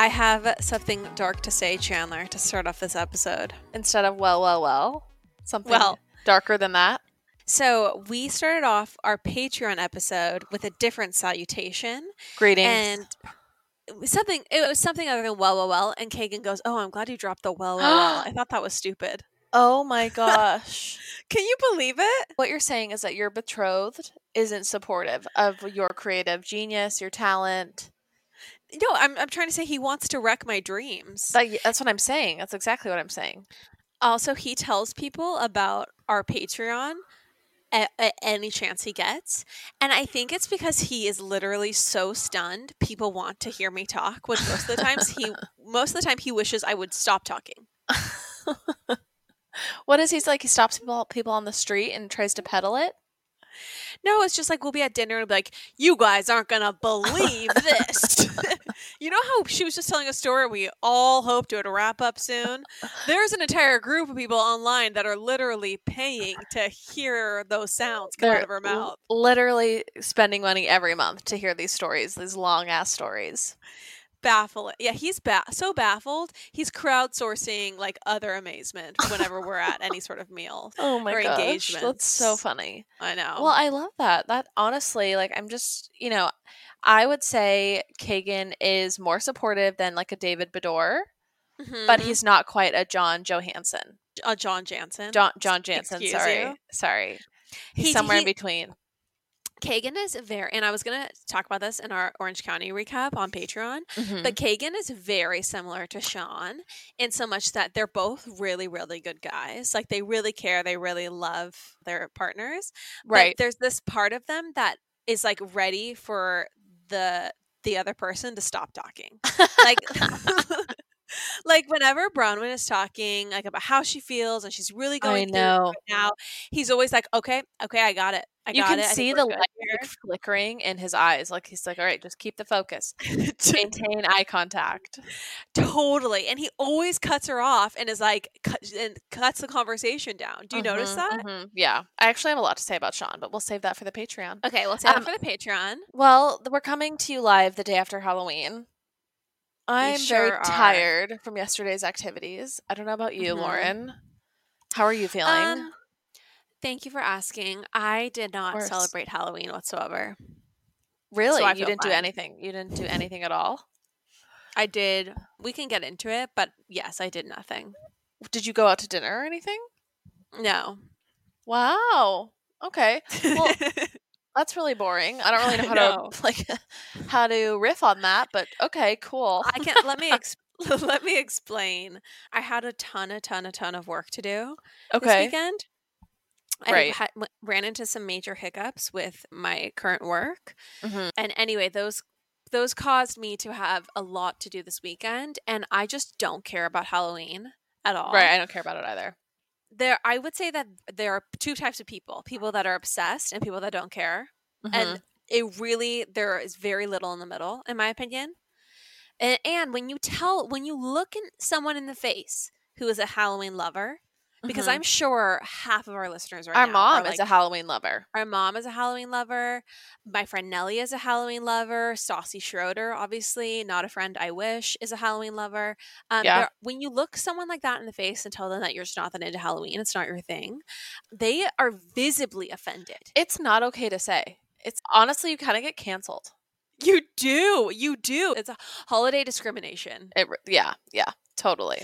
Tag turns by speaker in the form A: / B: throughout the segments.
A: I have something dark to say, Chandler, to start off this episode.
B: Instead of well, well, well, something
A: Well.
B: darker than that.
A: So, we started off our Patreon episode with a different salutation
B: Greetings.
A: and something it was something other than well well well and Kagan goes, "Oh, I'm glad you dropped the well well well." I thought that was stupid.
B: oh my gosh.
A: Can you believe it?
B: what you're saying is that your betrothed isn't supportive of your creative genius, your talent.
A: No, I'm I'm trying to say he wants to wreck my dreams.
B: That, that's what I'm saying. That's exactly what I'm saying.
A: Also, he tells people about our Patreon at, at any chance he gets. And I think it's because he is literally so stunned. People want to hear me talk when most of the times he most of the time he wishes I would stop talking.
B: What is he's like? He stops people people on the street and tries to peddle it.
A: No, it's just like we'll be at dinner and be like, "You guys aren't gonna believe this." you know how she was just telling a story we all hoped it would wrap up soon. There's an entire group of people online that are literally paying to hear those sounds come out
B: They're
A: of her mouth.
B: literally spending money every month to hear these stories, these long ass stories.
A: Baffling. Yeah, he's ba- so baffled. He's crowdsourcing like other amazement whenever we're at any sort of meal.
B: Oh my
A: Or
B: gosh, that's so funny.
A: I know.
B: Well, I love that. That honestly, like, I'm just, you know, I would say Kagan is more supportive than like a David Beador, but
A: Mhm.
B: he's not quite a John Johansson.
A: uh, John Janssen.
B: John John Janssen.
A: Excuse
B: Sorry,
A: you?
B: sorry. He's
A: He-
B: somewhere in between.
A: Kagan is very, and I was gonna talk about this in our Orange County recap on Patreon.
B: Mhm.
A: But Kagan is very similar to Sean in so much that they're both really, really good guys. Like they really care, they really love their partners. But
B: right.
A: there's this part of them that is like ready for the the other person to stop talking. Like like whenever Braunwyn is talking like about how she feels and she's really
B: I
A: going through it
B: know.
A: right now, he's always like, "Okay, okay, I got it. I
B: You
A: got
B: can
A: it. I
B: see the light like, flickering in his eyes. Like he's like, all right, just keep the focus. Maintain eye contact.
A: Totally. And he always cuts her off and is like, cut, and cuts the conversation down. Do you notice
B: Mhm,
A: that?
B: mhm. Yeah. I actually have a lot to say about Sean, but we'll save that for the Patreon.
A: Okay, let's say
B: Um,
A: that for the Patreon.
B: Well, we're coming to you live the day after Halloween. I'm
A: sure
B: very
A: are.
B: tired from yesterday's activities. I don't know about you,
A: Mhm.
B: Lauren. How are you feeling?
A: Um, thank you for asking. I did not celebrate Halloween whatsoever.
B: really?
A: I
B: You didn't do anything. You didn't do anything at all?
A: I did, we can get into it, but yes, I did nothing.
B: Did you go out to dinner or anything?
A: No.
B: Wow. Okay. Well, that's really boring. I don't really know how
A: know.
B: to like how to riff on that, but okay, cool.
A: I can't, let me, ex- let me explain. I had a ton, a ton, a ton of work to do. this
B: Okay.
A: weekend. I
B: Right.
A: ran into some major hiccups with my current work,
B: Mhm.
A: and anyway, those those caused me to have a lot to do this weekend, and I just don't care about Halloween at all.
B: Right, I don't care about it either.
A: There, I would say that there are two types of people: people that are obsessed and people that don't care.
B: Mhm.
A: And it really there is very little in the middle, in my opinion. And, and when you tell, when you look in someone in the face who is a Halloween lover, because
B: Mhm.
A: I'm sure half of our listeners right
B: our
A: now
B: mom
A: are
B: is
A: like,
B: a Halloween lover.
A: our mom is a Halloween lover. My friend Nellie is a Halloween lover. Stassi Schroeder, obviously, not a friend I wish, is a Halloween lover. Um,
B: Yeah.
A: when you look someone like that in the face and tell them that you're just not that into Halloween, it's not your thing, they are visibly offended.
B: It's not okay to say. It's honestly you kind of get canceled.
A: You do. You do. It's a holiday discrimination.
B: It yeah, yeah, totally.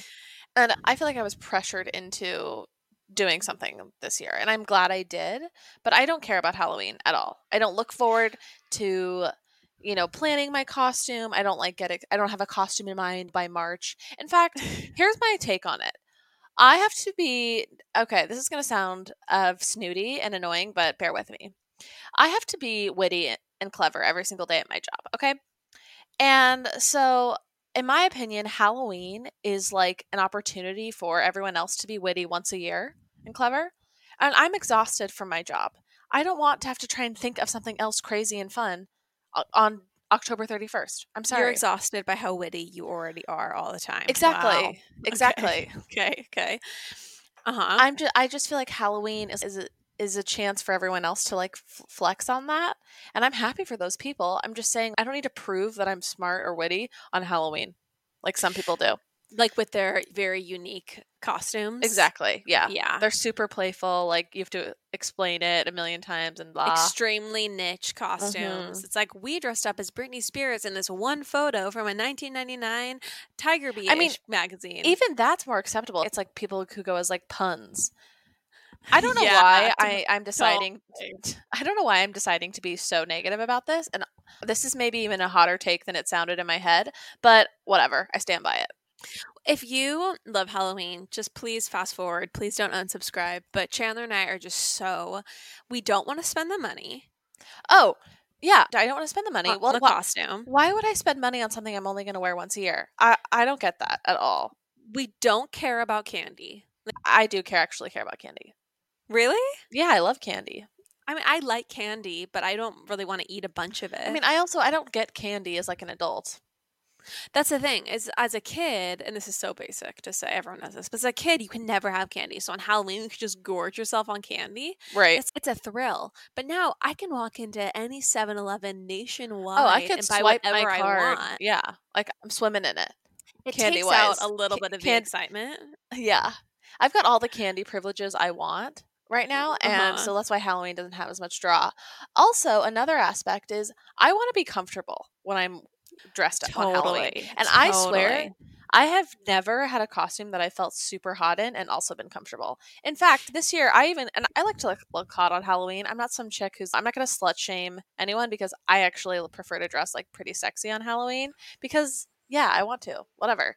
B: And I feel like I was pressured into doing something this year and I'm glad I did, but I don't care about Halloween at all. I don't look forward to you know, planning my costume. I don't like get it. I don't have a costume in mind by March. In fact, here's my take on it. I have to be okay. This is going to sound of snooty and annoying, but bear with me. I have to be witty and clever every single day at my job. Okay, and so in my opinion, Halloween is like an opportunity for everyone else to be witty once a year and clever. And I'm exhausted from my job. I don't want to have to try and think of something else crazy and fun on October 31st. I'm sorry.
A: You're exhausted by how witty you already are all the time.
B: exactly.
A: Wow.
B: Exactly.
A: Okay. Okay. Uh huh.
B: I'm just I just feel like Halloween is is a, is a chance for everyone else to like f- flex on that, and I'm happy for those people. I'm just saying I don't need to prove that I'm smart or witty on Halloween. like some people do.
A: like with their very unique costumes.
B: Exactly. Yeah.
A: Yeah.
B: They're super playful. Like you have to explain it a million times and blah.
A: Extremely niche costumes.
B: Mhm.
A: It's like we dressed up as Britney Spears in this one photo from a 1999 Tiger Beat
B: I mean,
A: magazine.
B: Even that's more acceptable. It's like people who go as like puns. I don't know
A: Yeah,
B: why I, I'm deciding. I don't know why I'm deciding to be so negative about this, and this is maybe even a hotter take than it sounded in my head. But whatever, I stand by it.
A: If you love Halloween, just please fast forward. Please don't unsubscribe. But Chandler and I are just so we don't want to spend the money
B: Oh, yeah, I don't want to spend the money.
A: on
B: well,
A: the
B: why,
A: costume.
B: why would I spend money on something I'm only going to wear once a year? I I don't get that at all.
A: We don't care about candy.
B: I do care actually care about candy.
A: Really?
B: Yeah, I love candy.
A: I mean, I like candy, but I don't really want to eat a bunch of it.
B: I mean, I also I don't get candy as like an adult.
A: That's the thing is as a kid, and this is so basic to say everyone knows this, but as a kid, you can never have candy. So on Halloween, you can just gorge yourself on candy.
B: Right.
A: It's, it's a thrill. But now I can walk into any 7 Eleven nationwide
B: Oh, I could
A: and buy
B: swipe my
A: whatever I
B: card.
A: want.
B: Yeah, like I'm swimming in it.
A: It
B: candy-wise.
A: takes out a little bit of the excitement.
B: Yeah, I've got all the candy privileges I want right now, and
A: Uh-huh.
B: so that's why Halloween doesn't have as much draw. Also, another aspect is I want to be comfortable when I'm dressed up on Halloween.
A: Totally.
B: And I swear, I have never had a costume that I felt super hot in and also been comfortable. In fact, this year I even and I like to look, look hot on Halloween. I'm not some chick who's I'm not going to slut shame anyone because I actually prefer to dress like pretty sexy on Halloween because yeah, I want to. Whatever.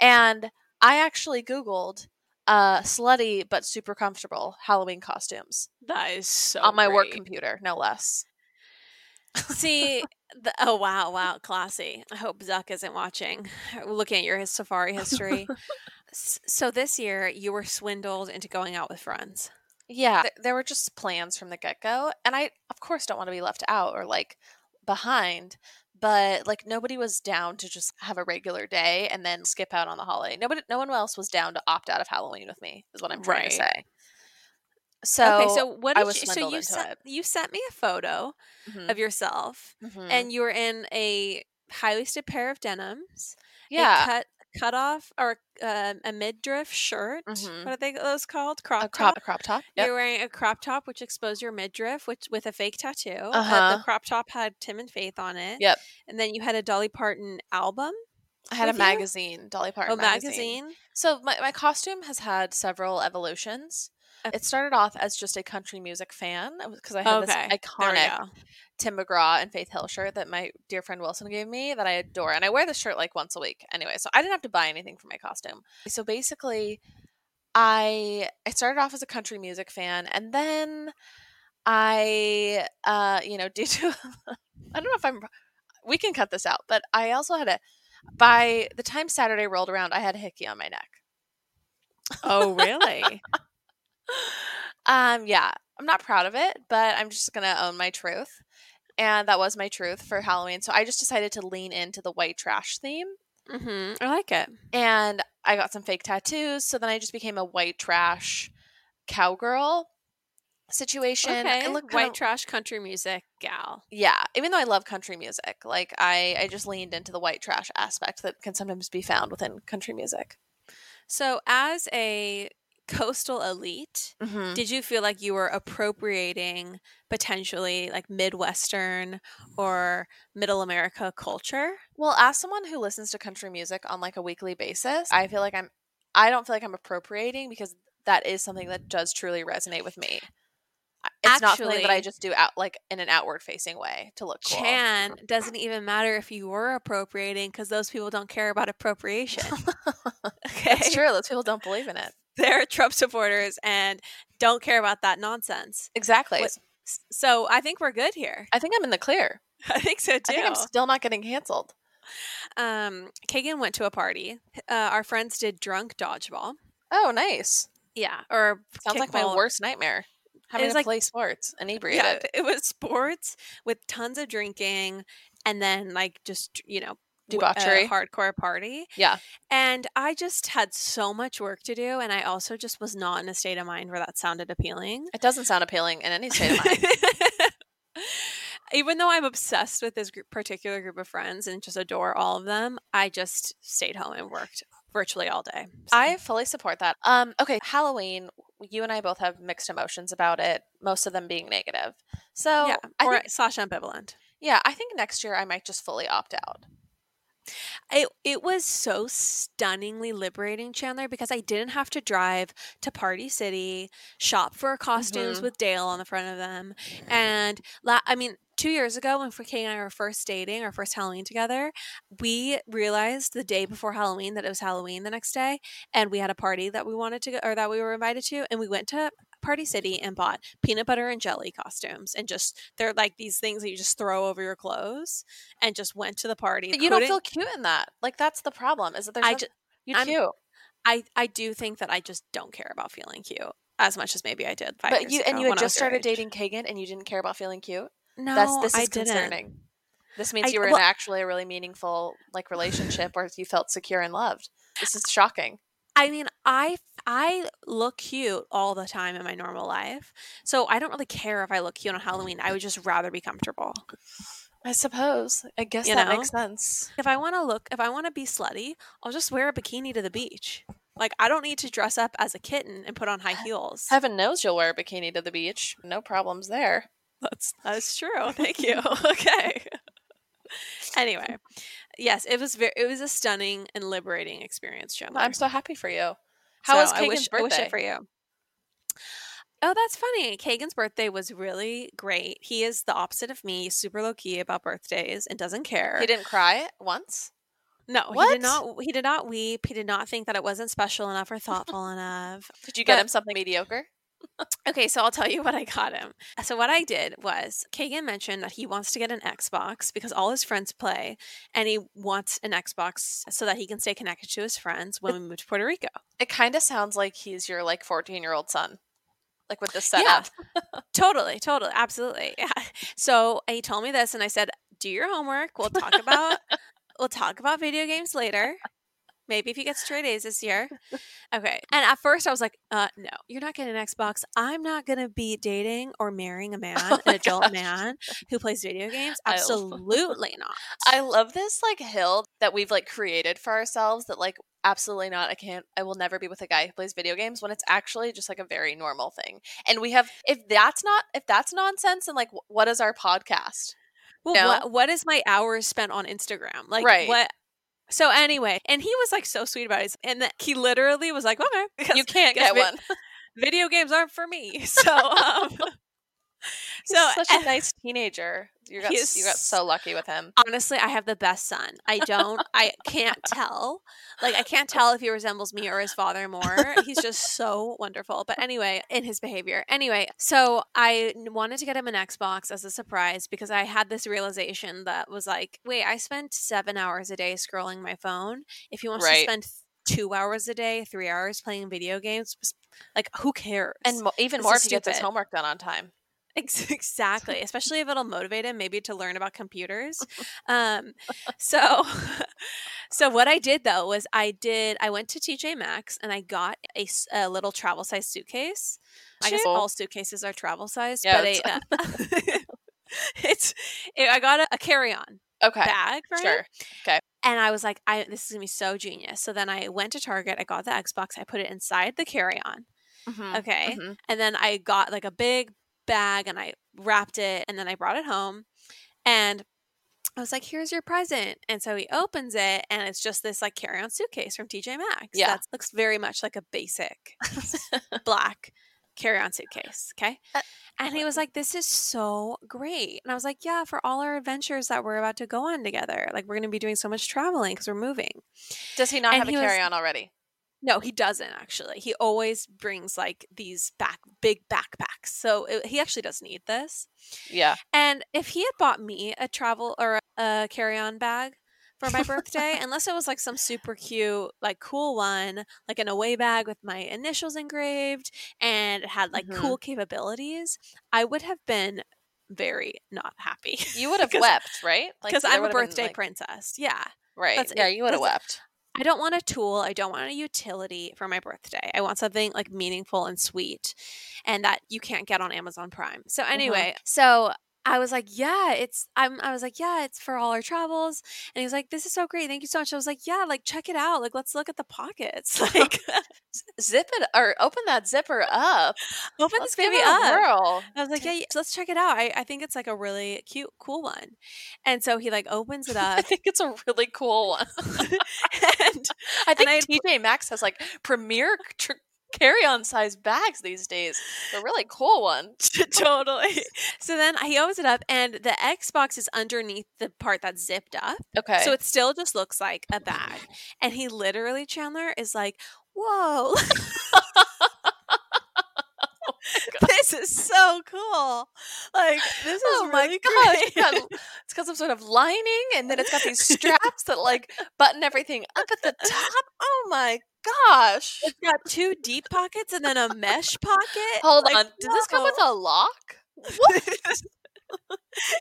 B: And I actually googled uh slutty but super comfortable Halloween costumes
A: That is so
B: on my work computer, no less.
A: See, the, oh wow, wow, classy. I hope Zuck isn't watching, looking at your his safari history. So this year, you were swindled into going out with friends.
B: Yeah, th- there were just plans from the get go, and I, of course, don't want to be left out or like behind. But like nobody was down to just have a regular day and then skip out on the holiday. Nobody, no one else was down to opt out of Halloween with me. Is what I'm trying to say. So
A: okay, so what did you? So you sent
B: it.
A: you sent me a photo
B: Mhm,
A: of yourself,
B: mhm.
A: and you were in a high waisted pair of denims,
B: yeah,
A: cut cut off or uh, a midriff shirt.
B: Mhm.
A: What are they those called? Crop top.
B: a crop top. Yep.
A: You're wearing a crop top which exposed your midriff, which with a fake tattoo. Uh,
B: Uh-huh.
A: the crop top had Tim and Faith on it.
B: Yep.
A: And then you had a Dolly Parton album.
B: I had a
A: with you?
B: magazine, Dolly Parton
A: oh, magazine.
B: So my, my costume has had several evolutions.
A: Okay.
B: It started off as just a country music fan because I had
A: Okay.
B: this iconic. Tim McGraw and Faith Hill shirt that my dear friend Wilson gave me that I adore. And I wear this shirt like once a week anyway. So I didn't have to buy anything for my costume. So basically, I I started off as a country music fan and then I uh you know due to I don't know if I'm we can cut this out, but I also had a by the time Saturday rolled around, I had a hickey on my neck.
A: Oh, really?
B: Um, yeah, I'm not proud of it, but I'm just gonna own my truth. And that was my truth for Halloween. So I just decided to lean into the white trash theme.
A: hmm I like it.
B: And I got some fake tattoos. So then I just became a white trash cowgirl situation.
A: Okay.
B: I look
A: White
B: kinda-
A: trash country music gal.
B: yeah, even though I love country music, like I, I just leaned into the white trash aspect that can sometimes be found within country music.
A: So, as a coastal elite,
B: Mm-hmm.
A: did you feel like you were appropriating potentially like Midwestern or Middle America culture?
B: Well, as someone who listens to country music on like a weekly basis, I feel like I'm I don't feel like I'm appropriating because that is something that does truly resonate with me. It's not something that I just do out like in an outward facing way to look cool.
A: Chan doesn't even matter if you were appropriating because those people don't care about appropriation. okay.
B: It's true. Those people don't believe in it.
A: They're Trump supporters and don't care about that nonsense.
B: Exactly.
A: What- So I think we're good here.
B: I think I'm in the clear.
A: I think so too.
B: I think I'm still not getting canceled.
A: um, Kagan went to a party. Uh, our friends did drunk dodgeball.
B: Oh, nice.
A: Yeah, or
B: Sounds like my worst nightmare. Having to
A: like-
B: play sports inebriated.
A: Yeah, it was sports with tons of drinking, and then like just you know
B: Debauchery.
A: hardcore party.
B: Yeah.
A: And I just had so much work to do, and I also just was not in a state of mind where that sounded appealing.
B: It doesn't sound appealing in any state of mind.
A: even though I'm obsessed with this group, particular group of friends and just adore all of them, I just stayed home and worked virtually all day.
B: So. I fully support that. Um, okay, Halloween. You and I both have mixed emotions about it. Most of them being negative. So
A: yeah,
B: I
A: or
B: think,
A: slash ambivalent.
B: yeah, I think next year I might just fully opt out.
A: It it was so stunningly liberating, Chandler, because I didn't have to drive to Party City, shop for costumes
B: Mhm.
A: with Dale on the front of them, and la- I mean, two years ago when Kay and I were first dating, our first Halloween together, we realized the day before Halloween that it was Halloween the next day, and we had a party that we wanted to go or that we were invited to, and we went to Party City and bought peanut butter and jelly costumes, and just they're like these things that you just throw over your clothes, and just went to the party.
B: But you don't feel cute in that. Like that's the problem. Is that there's
A: I
B: no-
A: ju-
B: you cute,
A: I I do think that I just don't care about feeling cute as much as maybe I did five
B: but
A: years
B: you
A: ago
B: and you had
A: when I was
B: just started dating Kagan and you didn't care about feeling cute.
A: No,
B: That's this is
A: I didn't.
B: This means
A: I-
B: you were
A: well-
B: in actually a really meaningful like relationship where you felt secure and loved. This is shocking.
A: I mean, I I look cute all the time in my normal life, so I don't really care if I look cute on Halloween. I would just rather be comfortable.
B: I suppose. I guess
A: You
B: that
A: know?
B: makes sense.
A: If I want to look, if I want to be slutty, I'll just wear a bikini to the beach. Like I don't need to dress up as a kitten and put on high heels.
B: Heaven knows you'll wear a bikini to the beach. No problems there.
A: That's that's true. Thank you. okay. anyway, yes, it was very. It was a stunning and liberating experience, Chandler.
B: I'm so happy for you. How
A: So
B: was
A: I
B: Kagan's
A: wish, I
B: birthday?
A: wish it for you. Oh, that's funny. Kagan's birthday was really great. He is the opposite of me, super low key about birthdays and doesn't care.
B: He didn't cry once.
A: no, he did not. He did not weep. He did not think that it wasn't special enough or thoughtful enough.
B: Did you get
A: But-
B: him something mediocre?
A: Okay, so I'll tell you what I got him. So what I did was Kagan mentioned that he wants to get an Xbox because all his friends play, and he wants an Xbox so that he can stay connected to his friends when we move to Puerto Rico.
B: It kind of sounds like he's your like 14 year old son, like with the setup.
A: Yeah.
B: setup.
A: Totally, totally, absolutely. Yeah. So he told me this, and I said, "Do your homework. We'll talk about we'll talk about video games later. Maybe if he gets straight A's this year." Okay. And at first, I was like, "Uh, no, you're not getting an Xbox. I'm not gonna be dating or marrying a man,
B: Oh
A: an adult
B: gosh.
A: man who plays video games.
B: I
A: Absolutely not."
B: I love this like hill that we've like created for ourselves that like absolutely not I can't I will never be with a guy who plays video games when it's actually just like a very normal thing. And we have if that's not if that's nonsense and like what is our podcast?
A: Well,
B: No.
A: what what is my hours spent on Instagram? Like
B: Right.
A: what? So anyway, and he was like so sweet about it, and that he literally was like, "Okay,
B: You can't get
A: vi-
B: one.
A: video games aren't for me." So, um, so
B: such a nice teenager. You got you got so lucky with him.
A: honestly, I have the best son. I don't, I can't tell. Like, I can't tell if he resembles me or his father more. He's just so wonderful. But anyway, in his behavior. Anyway, so I wanted to get him an Xbox as a surprise because I had this realization that was like, wait, I spent seven hours a day scrolling my phone. If he wants
B: Right.
A: to spend two hours a day, three hours playing video games, like, who cares?
B: And mo- even more if he gets his homework done on time.
A: Ex- Exactly, especially if it'll motivate him maybe to learn about computers. Um, so, so what I did though was I did I went to TJ Maxx and I got a, a little travel size suitcase. I guess all suitcases are travel size,
B: Yeah,
A: but a, uh, it's it, I got a, a carry on
B: Okay.
A: bag for him.
B: Sure.
A: And I was like, I this is gonna be so genius. So then I went to Target, I got the Xbox, I put it inside the carry on.
B: Mhm,
A: Okay.
B: mhm.
A: And then I got like a big bag and I wrapped it and then I brought it home and I was like, here's your present. And so he opens it and it's just this like carry on suitcase from TJ Maxx.
B: Yeah.
A: That looks very much like a basic black carry on suitcase. Okay.
B: Uh,
A: And he was like, this is so great. And I was like, yeah, for all our adventures that we're about to go on together. Like, we're going to be doing so much traveling because we're moving.
B: Does he not
A: And
B: have a
A: he was-
B: carry on already?
A: No, he doesn't actually. He always brings like these back big backpacks. So it, he actually does need this.
B: Yeah.
A: And if he had bought me a travel or a carry-on bag for my birthday, unless it was like some super cute, like cool one, like an away bag with my initials engraved and it had like
B: Mhm.
A: cool capabilities, I would have been very not happy.
B: You would have wept, right?
A: Because
B: there
A: I'm a
B: would've been,
A: birthday
B: like-
A: princess. Yeah.
B: Right.
A: That's
B: yeah,
A: it.
B: you would have wept.
A: I don't want a tool. I don't want a utility for my birthday. I want something like meaningful and sweet and that you can't get on Amazon Prime. So,
B: Mm-hmm.
A: anyway, so I was like, yeah, it's I'm I was like, yeah, it's for all our travels. And he was like, this is so great. Thank you so much. I was like, yeah, like check it out. Like let's look at the pockets. Like
B: Zip it or open that zipper up.
A: open
B: Let's
A: this baby up.
B: whirl.
A: I was like, yeah, yeah, let's check it out. I, I think it's like a really cute, cool one. And so he like opens it up.
B: I think it's a really cool one.
A: and
B: I think
A: I-
B: TJ Maxx has like premier tr- carry-on size bags these days. A really cool one.
A: totally. So then he opens it up and the Xbox is underneath the part that's zipped up.
B: Okay.
A: So it still just looks like a bag. And he literally, Chandler, is like, whoa. this is so cool. Like, this is
B: oh my
A: really
B: gosh!
A: great.
B: It's got, it's got some sort of lining, and then it's got these straps that like button everything up at the top. Oh my gosh!
A: It's got two deep pockets and then a mesh pocket.
B: Hold
A: Like,
B: on. Does this come with a lock? What?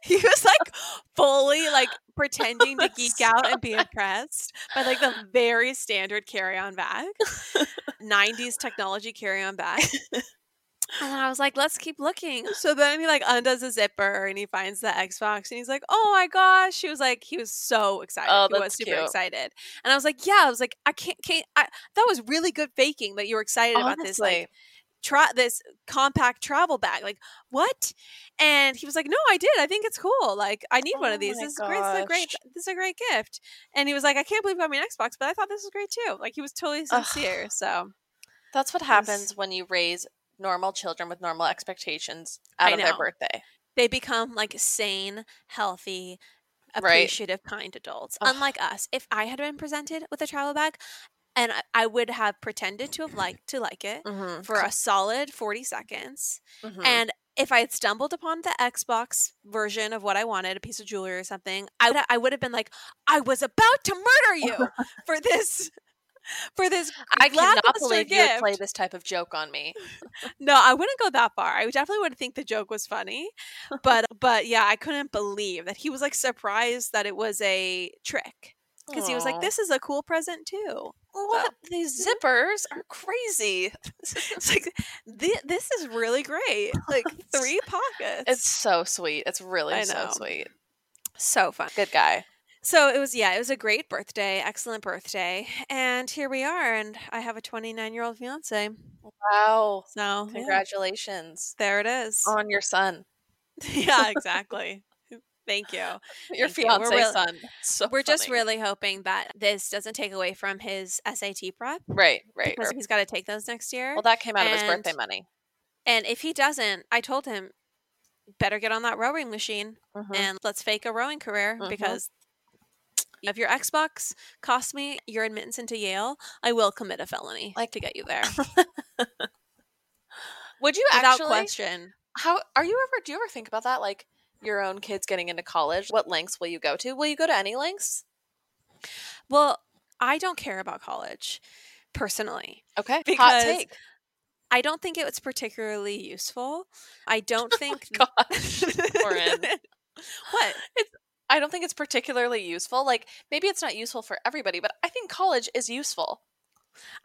A: he was like fully like pretending to geek out and be impressed by like the very standard carry-on bag 90s technology carry-on bag and then i was like let's keep looking so then he like undoes the zipper and he finds the xbox and he's like oh my gosh he was like he was so excited
B: Oh,
A: he was super
B: cute.
A: excited and i was like yeah i was like i can't can't I, that was really good faking that you were excited about this like
B: Honestly.
A: tra- this compact travel bag. Like, what? And he was like, No, I did. I think it's cool. Like, I need one
B: Oh
A: of these.
B: my
A: This is great. This is a great. This is a great gift. And he was like, I can't believe I got me an Xbox, but I thought this was great too. Like, he was totally
B: Ugh.
A: sincere. So
B: That's what
A: was-
B: happens when you raise normal children with normal expectations out of their birthday.
A: they become like sane, healthy,
B: Right.
A: appreciative, kind adults.
B: Ugh.
A: Unlike us, if I had been presented with a travel bag, and I, I would have pretended to have liked to like it
B: Mm-hmm.
A: for a solid 40 seconds
B: Mhm.
A: And if I had stumbled upon the Xbox version of what I wanted, a piece of jewelry or something, I would I would have been like, I was about to murder you for this for this
B: I cannot believe you would play this type of joke on me.
A: No, I wouldn't go that far. I definitely would think the joke was funny. But but yeah, I couldn't believe that he was like surprised that it was a trick. Because he was like, This is a cool present too.
B: What? These zippers are crazy.
A: It's like "Thi- this is really great. Like three pockets.
B: It's so sweet. It's really so sweet.
A: so fun.
B: Good guy.
A: So it was, yeah, it was a great birthday, excellent birthday, and here we are. And I have a 29 year old fiance.
B: Wow.
A: So yeah,
B: Congratulations
A: there it is.
B: on your son.
A: yeah, exactly. Thank you.
B: Your
A: Thank you.
B: Fiance son. So
A: We're just really hoping that this doesn't take away from his SAT prep
B: right, right.
A: because
B: or-
A: he's got to take those next year.
B: well, that came out of his birthday money.
A: and if he doesn't, I told him, better get on that rowing machine
B: Mhm.
A: and let's fake a rowing career
B: Mhm.
A: because if your Xbox costs me your admittance into Yale, I will commit a felony
B: Like-
A: to get you there.
B: Would you
A: Without
B: actually?
A: question.
B: How are you ever? Do you ever think about that? Like your own kids getting into college. What lengths will you go to? Will you go to any lengths?
A: Well, I don't care about college personally.
B: Okay. Hot
A: Because
B: take.
A: I don't think it was particularly useful. I oh don't think
B: Gosh, Lauren.
A: what?
B: I don't think it's particularly useful. Like maybe it's not useful for everybody, but I think college is useful.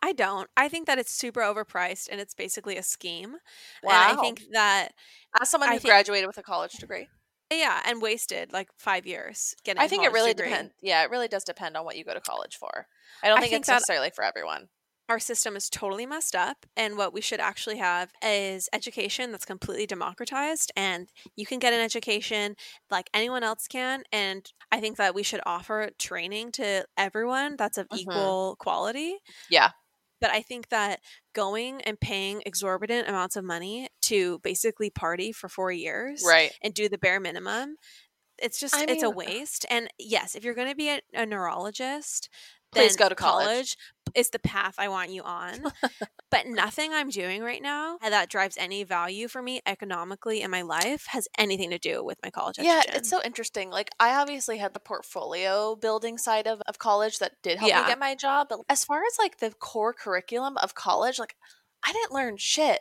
A: I don't. I think that it's super overpriced and it's basically a scheme.
B: Wow.
A: And I think that
B: As someone who
A: think-
B: graduated with a college degree,
A: yeah, and wasted like 5 years getting
B: I think it really depends. Yeah, it really does depend on what you go to college for. I don't
A: I
B: think,
A: think
B: it's
A: that-
B: necessarily for everyone.
A: Our system is totally messed up and what we should actually have is education that's completely democratized and you can get an education like anyone else can and i think that we should offer training to everyone that's of
B: Mhm.
A: equal quality
B: Yeah.
A: but i think that going and paying exorbitant amounts of money to basically party for four years
B: Right.
A: and do the bare minimum it's just
B: I
A: it's a waste and yes if you're going to be a, a neurologist
B: Please go to college.
A: is the path I want you on. but nothing I'm doing right now that drives any value for me economically in my life has anything to do with my college
B: Yeah,
A: education.
B: it's so interesting. Like I obviously had the portfolio building side of, of college that did help
A: Yeah.
B: me get my job. But as far as like the core curriculum of college, like I didn't learn shit.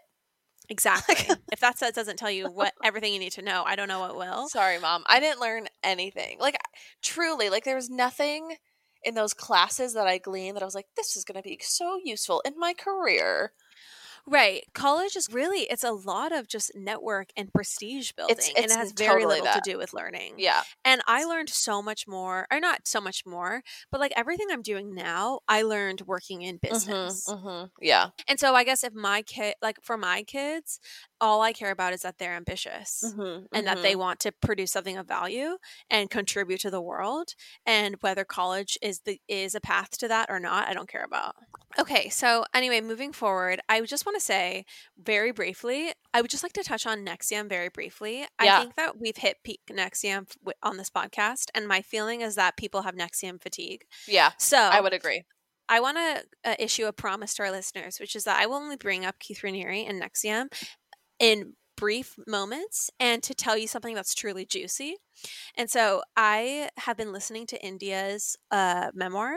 A: exactly. if that says doesn't tell you what everything you need to know, I don't know what will.
B: Sorry, mom. I didn't learn anything. Like truly, like there was nothing in those classes that I gleaned that I was like, this is gonna be so useful in my career.
A: Right. College is really it's a lot of just network and prestige building and
B: it's
A: it has very
B: totally
A: little
B: that.
A: to do with learning.
B: Yeah.
A: And I learned so much more, or not so much more, but like everything I'm doing now, I learned working in business.
B: hmm Yeah.
A: And so I guess if my kid, like for my kids, all I care about is that they're ambitious
B: Mm-hmm.
A: and that they want to produce something of value and contribute to the world. And whether college is the is a path to that or not, I don't care about. Okay, so anyway, moving forward, I just want to say very briefly, I would just like to touch on NXIVM very briefly.
B: Yeah.
A: I think that we've hit peak NXIVM on this podcast, and my feeling is that people have NXIVM fatigue.
B: Yeah.
A: So
B: I would agree.
A: I want to uh, issue a promise to our listeners, which is that I will only bring up Keith Raniere and NXIVM in brief moments and to tell you something that's truly juicy. And so I have been listening to India's uh, memoir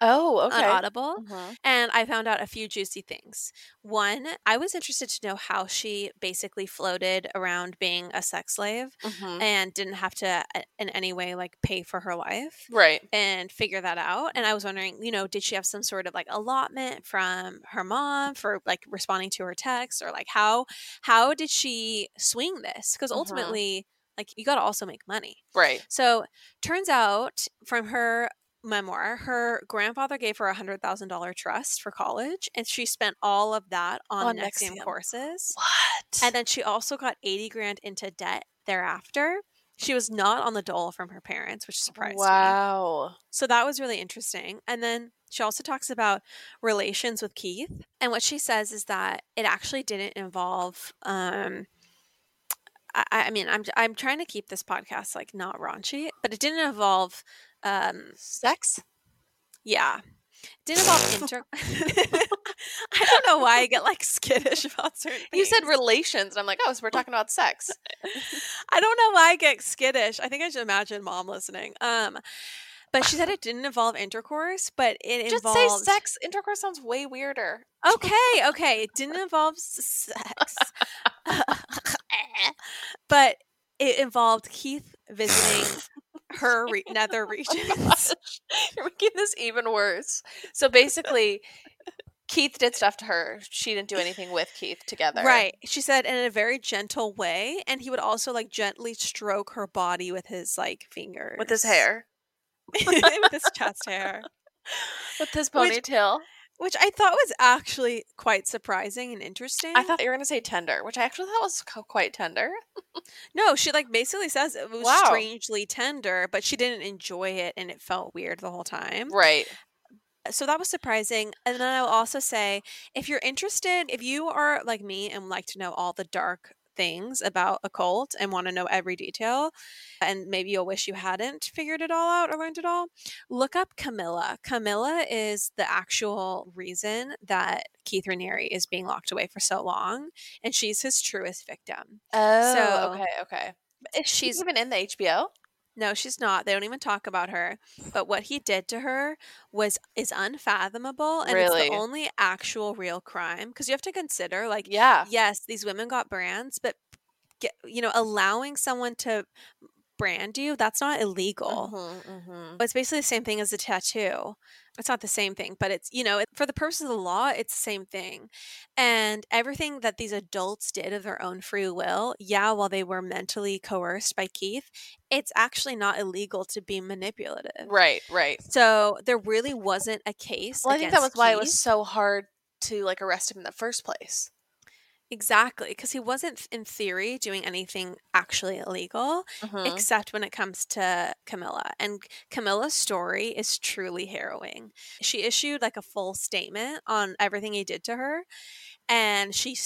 B: Oh,
A: on
B: okay.
A: Audible.
B: Mhm.
A: And I found out a few juicy things. One, I was interested to know how she basically floated around being a sex slave
B: Mhm.
A: and didn't have to uh, in any way like pay for her life
B: Right.
A: and figure that out. And I was wondering, you know, did she have some sort of like allotment from her mom for like responding to her texts or like how how did she swing this? Because
B: Mhm.
A: ultimately, like you got to also make money.
B: Right.
A: So turns out from her memoir, her grandfather gave her a hundred thousand dollar trust for college, and she spent all of that on,
B: On
A: NXIVM
B: NXIVM.
A: courses.
B: What?
A: And then she also got eighty grand into debt thereafter. She was not on the dole from her parents, which surprised me.
B: wow.
A: So that was really interesting. And then she also talks about relations with Keith. And what she says is that it actually didn't involve um I, I mean I'm I'm trying to keep this podcast like not raunchy, but it didn't involve um
B: Sex?
A: yeah. Didn't involve inter I don't know why I get like skittish about certain things.
B: You said relations, and I'm like, oh, so we're talking about sex.
A: I don't know why I get skittish. I think I should imagine mom listening. Um but she said it didn't involve intercourse, but it
B: Just
A: involved
B: say sex. Intercourse sounds way weirder.
A: Okay, okay. It didn't involve sex. but it involved Keith visiting her re- nether oh regions.
B: You're making this even worse. So basically, Keith did stuff to her. She didn't do anything with Keith together.
A: Right. She said in a very gentle way. And he would also like gently stroke her body with his like fingers.
B: With his hair.
A: with his chest hair.
B: With his ponytail.
A: Which I thought was actually quite surprising and interesting.
B: I thought you were going to say tender, which I actually thought was quite tender.
A: No, she like basically says it was
B: Wow.
A: strangely tender, but she didn't enjoy it and it felt weird the whole time.
B: Right.
A: So that was surprising. And then I'll also say if you're interested, if you are like me and like to know all the dark things about a cult and want to know every detail, and maybe you'll wish you hadn't figured it all out or learned it all, look up Camilla. Camilla is the actual reason that Keith Raniere is being locked away for so long, and she's his truest victim.
B: Oh,
A: So-
B: okay, okay. Is she
A: she's-
B: even in the HBO?
A: No, she's not. They don't even talk about her. But what he did to her was is unfathomable, and it's the only actual real crime. Because you have to consider, like,
B: Yeah.
A: yes, these women got brands, but get, you know, allowing someone to brand you that's not illegal.
B: Mhm, mhm.
A: But it's basically the same thing as a tattoo. It's not the same thing, but it's, you know, it, for the purposes of the law, it's the same thing. And everything that these adults did of their own free will, yeah, while they were mentally coerced by Keith, it's actually not illegal to be manipulative.
B: Right, right.
A: So there really wasn't a case.
B: Well, I think that was
A: against
B: why it was so hard to like arrest him in the first place.
A: Exactly, because he wasn't, in theory, doing anything actually illegal,
B: Mhm.
A: except when it comes to Camilla. And Camilla's story is truly harrowing. She issued like a full statement on everything he did to her. And she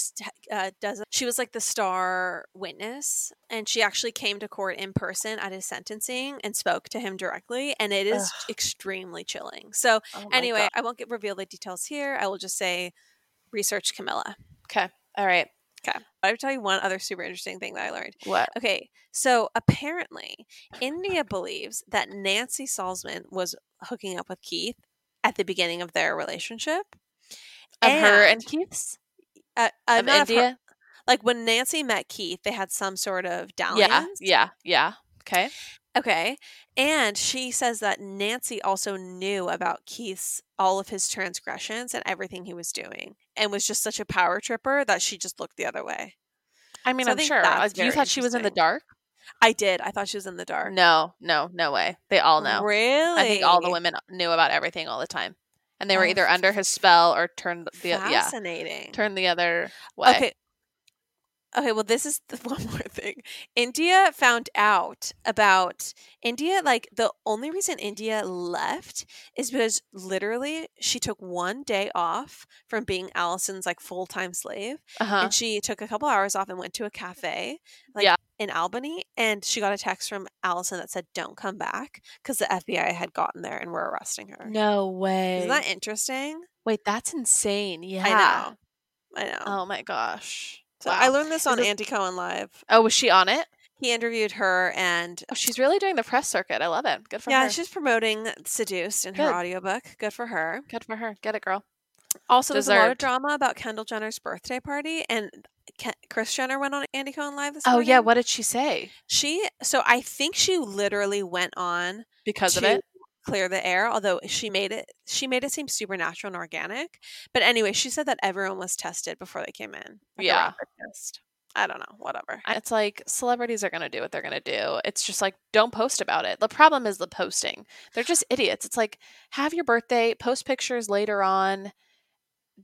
A: uh, does. She was like the star witness, and she actually came to court in person at his sentencing and spoke to him directly. And it is
B: Ugh.
A: extremely chilling. So
B: Oh
A: anyway,
B: God.
A: I won't get reveal the details here. I will just say, research Camilla.
B: Okay. All right.
A: Okay. I'll tell you one other super interesting thing that I learned.
B: What?
A: Okay, so apparently, India believes that Nancy Salzman was hooking up with Keith at the beginning of their relationship.
B: Of her and
A: And-
B: Keith's?
A: Uh, uh,
B: Of
A: not of her-
B: India?
A: like when Nancy met Keith, they had some sort of dalliance.
B: Yeah. Yeah. Yeah. Okay.
A: Okay. And she says that Nancy also knew about Keith's all of his transgressions and everything he was doing and was just such a power tripper that she just looked the other way.
B: I mean,
A: So I
B: I'm
A: think
B: sure.
A: Uh,
B: you thought she was in the dark?
A: I did. I thought she was in the dark.
B: No, no, no way. They all know.
A: Really?
B: I think all the women knew about everything all the time, and they were
A: Oh,
B: either under his spell or turned the yeah
A: Fascinating.
B: turned the other way.
A: Okay. Okay, well, this is the one more thing. India found out about India. Like, the only reason India left is because literally she took one day off from being Allison's like full time slave.
B: Uh huh.
A: And she took a couple hours off and went to a cafe, like
B: Yeah.
A: in Albany. And she got a text from Allison that said, Don't come back because the FBI had gotten there and were arresting her.
B: No way.
A: Isn't that interesting?
B: Wait, that's insane. Yeah.
A: I know. I know.
B: Oh my gosh.
A: So
B: Wow.
A: I learned this on
B: this-
A: Andy Cohen Live.
B: Oh, was she on it?
A: He interviewed her and
B: Oh, she's really doing the press circuit. I love it. Good for
A: yeah,
B: her.
A: Yeah, she's promoting Seduced in her audiobook. Good for her.
B: Good for her. Get it, girl.
A: Also, there's a lot of drama about Kendall Jenner's birthday party, and Kris Jenner went on Andy Cohen Live this
B: Oh
A: morning.
B: yeah. What did she say?
A: She, so I think she literally went on
B: Because
A: to
B: of it.
A: Clear the air, although she made it, she made it seem supernatural and organic. But anyway, she said that everyone was tested before they came in. like
B: Yeah.
A: I don't know, whatever.
B: It's like celebrities are going to do what they're going to do. It's just like, don't post about it. The problem is the posting. They're just idiots. It's like, have your birthday, post pictures later on.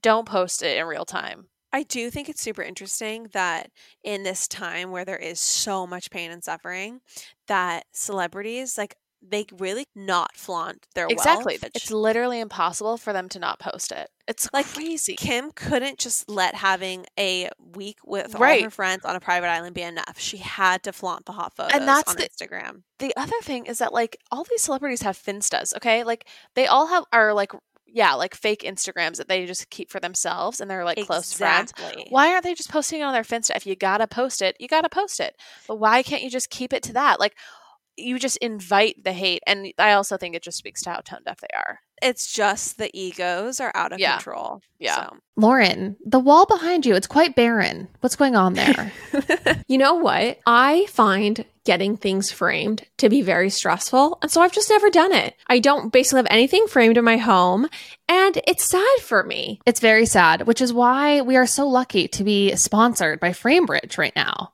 B: Don't post it in real time.
A: I do think it's super interesting that in this time where there is so much pain and suffering, that celebrities like they really not flaunt their
B: Exactly.
A: wealth.
B: It's literally impossible for them to not post it. It's
A: Like,
B: crazy.
A: Kim couldn't just let having a week with all
B: Right.
A: her friends on a private island be enough. She had to flaunt the hot photos and
B: that's
A: on
B: the-
A: Instagram.
B: the other thing is that like all these celebrities have finstas okay like they all have are like yeah like fake instagrams that they just keep for themselves and they're like close friends why aren't they just posting it on their finsta if you gotta post it you gotta post it but why can't you just keep it to that like you just invite the hate and i also think it just speaks to how tone deaf they are
A: It's just the egos are out of
B: Yeah.
A: control.
B: Yeah.
A: So.
C: Lauren, the wall behind you, it's quite barren. What's going on there?
D: you know what? I find getting things framed to be very stressful. And so I've just never done it. I don't basically have anything framed in my home. And it's sad for me.
C: it's very sad, which is why we are so lucky to be sponsored by Framebridge right now.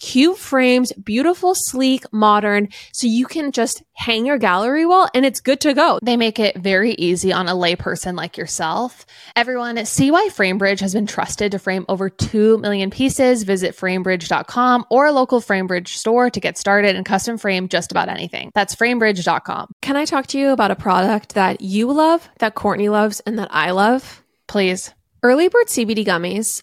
D: cute frames, beautiful, sleek, modern, so you can just hang your gallery wall and it's good to go.
C: They make it very easy on a layperson like yourself. Everyone, see why Framebridge has been trusted to frame over 2 million pieces. Visit framebridge.com or a local Framebridge store to get started and custom frame just about anything. That's framebridge.com.
D: Can I talk to you about a product that you love, that Courtney loves, and that I love?
C: Please.
D: Early Bird CBD gummies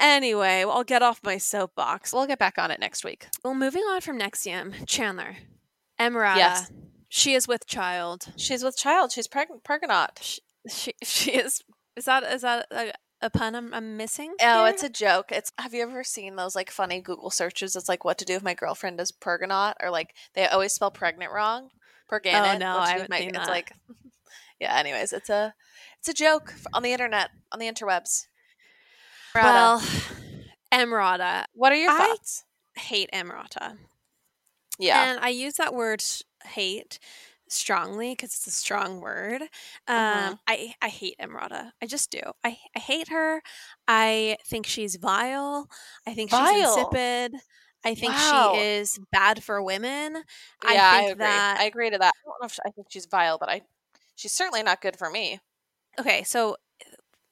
A: Anyway, I'll get off my soapbox.
B: we'll get back on it next week
A: Well, moving on from NXIVM, Chandler. Emrata.
B: Yes.
A: She is with child.
B: she's with child she's pregnant pregnant
A: She, she, she is. Is that is that a, a pun I'm, I'm missing?
B: Oh,
A: here?
B: it's a joke. It's have you ever seen those like funny Google searches? It's like what to do if my girlfriend is pergonaut, or like they always spell pregnant wrong. Perganate.
A: Oh, no, I haven't
B: my-
A: seen
B: It's
A: that.
B: like, yeah. Anyways, it's a it's a joke on the internet on the interwebs. Rata,
A: well, Emrata.
B: what are your
A: I-
B: thoughts?
A: Hate Emrata.
B: Yeah.
A: And I use that word hate strongly because it's a strong word. Um,
B: Mhm.
A: I I hate Emrata. I just do. I I hate her. I think she's vile. I think
B: Vile?
A: she's insipid. I think
B: Wow.
A: she is bad for women.
B: yeah,
A: I
B: I, agree.
A: that
B: I agree to that. I don't know if I think she's vile, but I she's certainly not good for me.
A: okay, so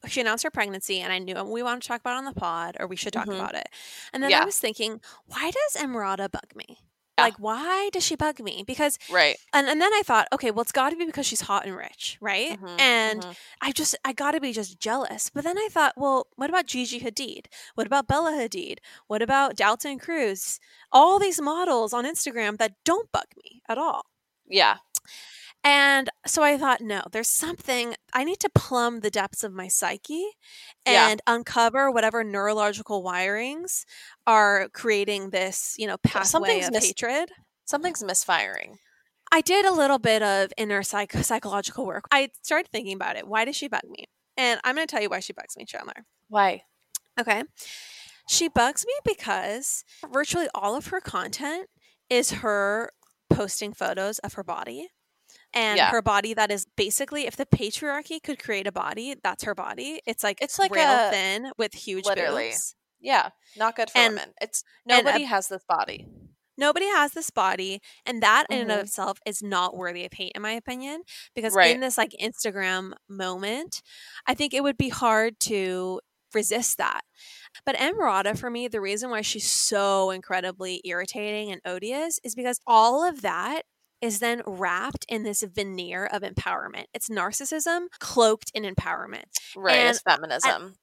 A: she announced her pregnancy, and I knew we wanted to talk about it on the pod, or we should talk
B: Mhm.
A: about it. And then I was thinking, why does Emrata bug me?
B: Yeah.
A: Like, why does she bug me? Because,
B: Right.
A: and, and then I thought, okay, well, it's got to be because she's hot and rich, right?
B: Mhm,
A: And
B: mhm.
A: I just, I got to be just jealous. But then I thought, well, what about Gigi Hadid? What about Bella Hadid? What about Dalton Cruz? All these models on Instagram that don't bug me at all.
B: yeah.
A: And so I thought, no, there's something, I need to plumb the depths of my psyche
B: Yeah.
A: and uncover whatever neurological wirings are creating this, you know, pathway
B: something's
A: of
B: mis-
A: hatred.
B: Something's misfiring.
A: I did a little bit of inner psych- psychological work. I started thinking about it. Why does she bug me? And I'm going to tell you why she bugs me, Chandler.
B: Why?
A: Okay. She bugs me because virtually all of her content is her posting photos of her body. And
B: Yeah.
A: her body that is basically if the patriarchy could create a body, that's her body. It's like
B: It's like
A: rail
B: a-
A: thin with huge
B: literally.
A: boobs.
B: Yeah. Not good for
A: And-
B: women. It's
A: and a-
B: nobody has this body.
A: Nobody has this body, and that in and of mm-hmm. itself is not worthy of hate, in my opinion. Because
B: Right.
A: in this like Instagram moment, I think it would be hard to resist that. But Emrata, for me, the reason why she's so incredibly irritating and odious is because all of that is then wrapped in this veneer of empowerment. It's narcissism cloaked in empowerment
B: Right.
A: And
B: it's feminism.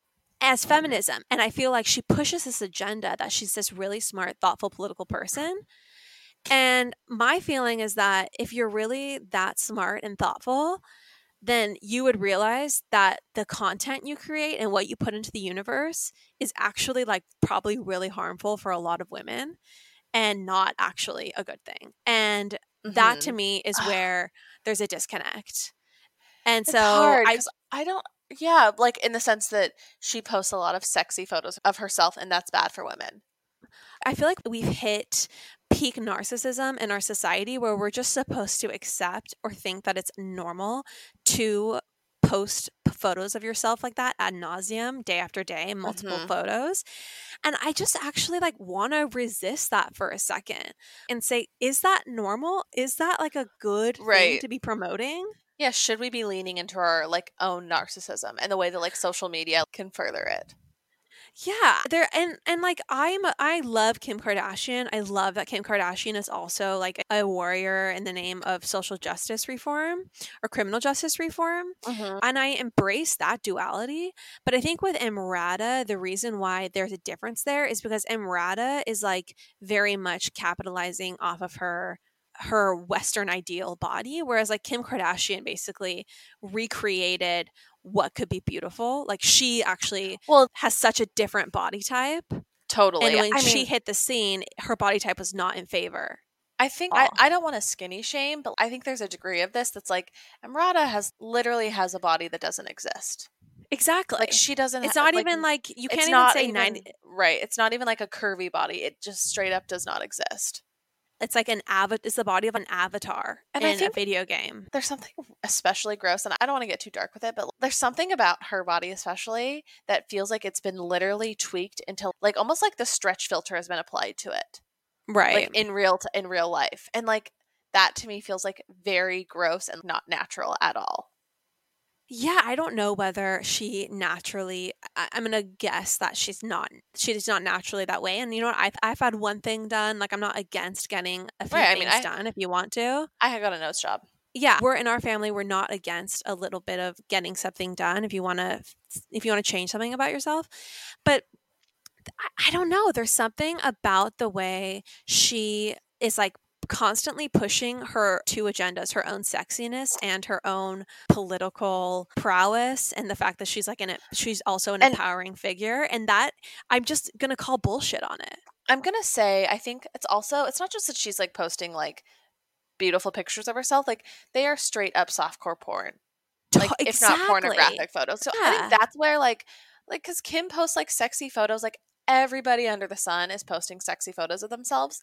A: as feminism. And I feel like she pushes this agenda that she's this really smart, thoughtful political person. And my feeling is that if you're really that smart and thoughtful, then you would realize that the content you create and what you put into the universe is actually like probably really harmful for a lot of women and not actually a good thing. And that to
B: Mhm.
A: me is where there's a disconnect. And
B: It's
A: so
B: hard
A: I
B: I don't. Yeah, like in the sense that she posts a lot of sexy photos of herself, and that's bad for women.
A: I feel like we've hit peak narcissism in our society where we're just supposed to accept or think that it's normal to post photos of yourself like that ad nauseum day after day multiple
B: Mhm.
A: photos and i just actually like want to resist that for a second and say is that normal? Is that like a good thing to be promoting?
B: Yeah, should we be leaning into our like own narcissism and the way that like social media can further it?
A: Yeah, there and and like I'm I love Kim Kardashian. I love that Kim Kardashian is also like a warrior in the name of social justice reform or criminal justice reform. Mm-hmm. And I embrace that duality. But I think with Emrata, the reason why there's a difference there is because Emrata is like very much capitalizing off of her her western ideal body whereas like Kim Kardashian basically recreated what could be beautiful like she actually
B: Well,
A: has such a different body type
B: totally.
A: and when
B: I
A: she
B: mean,
A: hit the scene her body type was not in favor
B: I think I. I don't want to skinny shame, but I think there's a degree of this that's like Emrata has literally has a body that doesn't exist.
A: exactly
B: Like she doesn't.
A: it's
B: ha-
A: not
B: like,
A: even like you can't even say
B: even-
A: 90
B: right. It's not even like a curvy body. It just straight up does not exist.
A: It's like an avatar it's the body of an avatar
B: And I
A: in
B: think-
A: a video game.
B: There's something especially gross, and I don't want to get too dark with it, but there's something about her body, especially, that feels like it's been literally tweaked until like almost like the stretch filter has been applied to it.
A: right.
B: like in real t- in real life and like that to me feels like very gross and not natural at all
A: Yeah, I don't know whether she naturally. I, I'm gonna guess that she's not. She's not naturally that way. And you know what? I've I've had one thing done. Like I'm not against getting a few
B: Right, I
A: things
B: mean, I-
A: done if you want to.
B: i got a nose job
A: Yeah, we're in our family. We're not against a little bit of getting something done if you want to. If you want to change something about yourself, but I, I don't know. There's something about the way she is like constantly pushing her two agendas her own sexiness and her own political prowess and the fact that she's like an she's also an
B: And-
A: empowering figure and that i'm just gonna call bullshit on it.
B: I'm gonna say i think it's also it's not just that she's like posting like beautiful pictures of herself like they are straight up softcore porn. Like if not pornographic photos. So i think that's where like like because kim posts like sexy photos like everybody under the sun is posting sexy photos of themselves.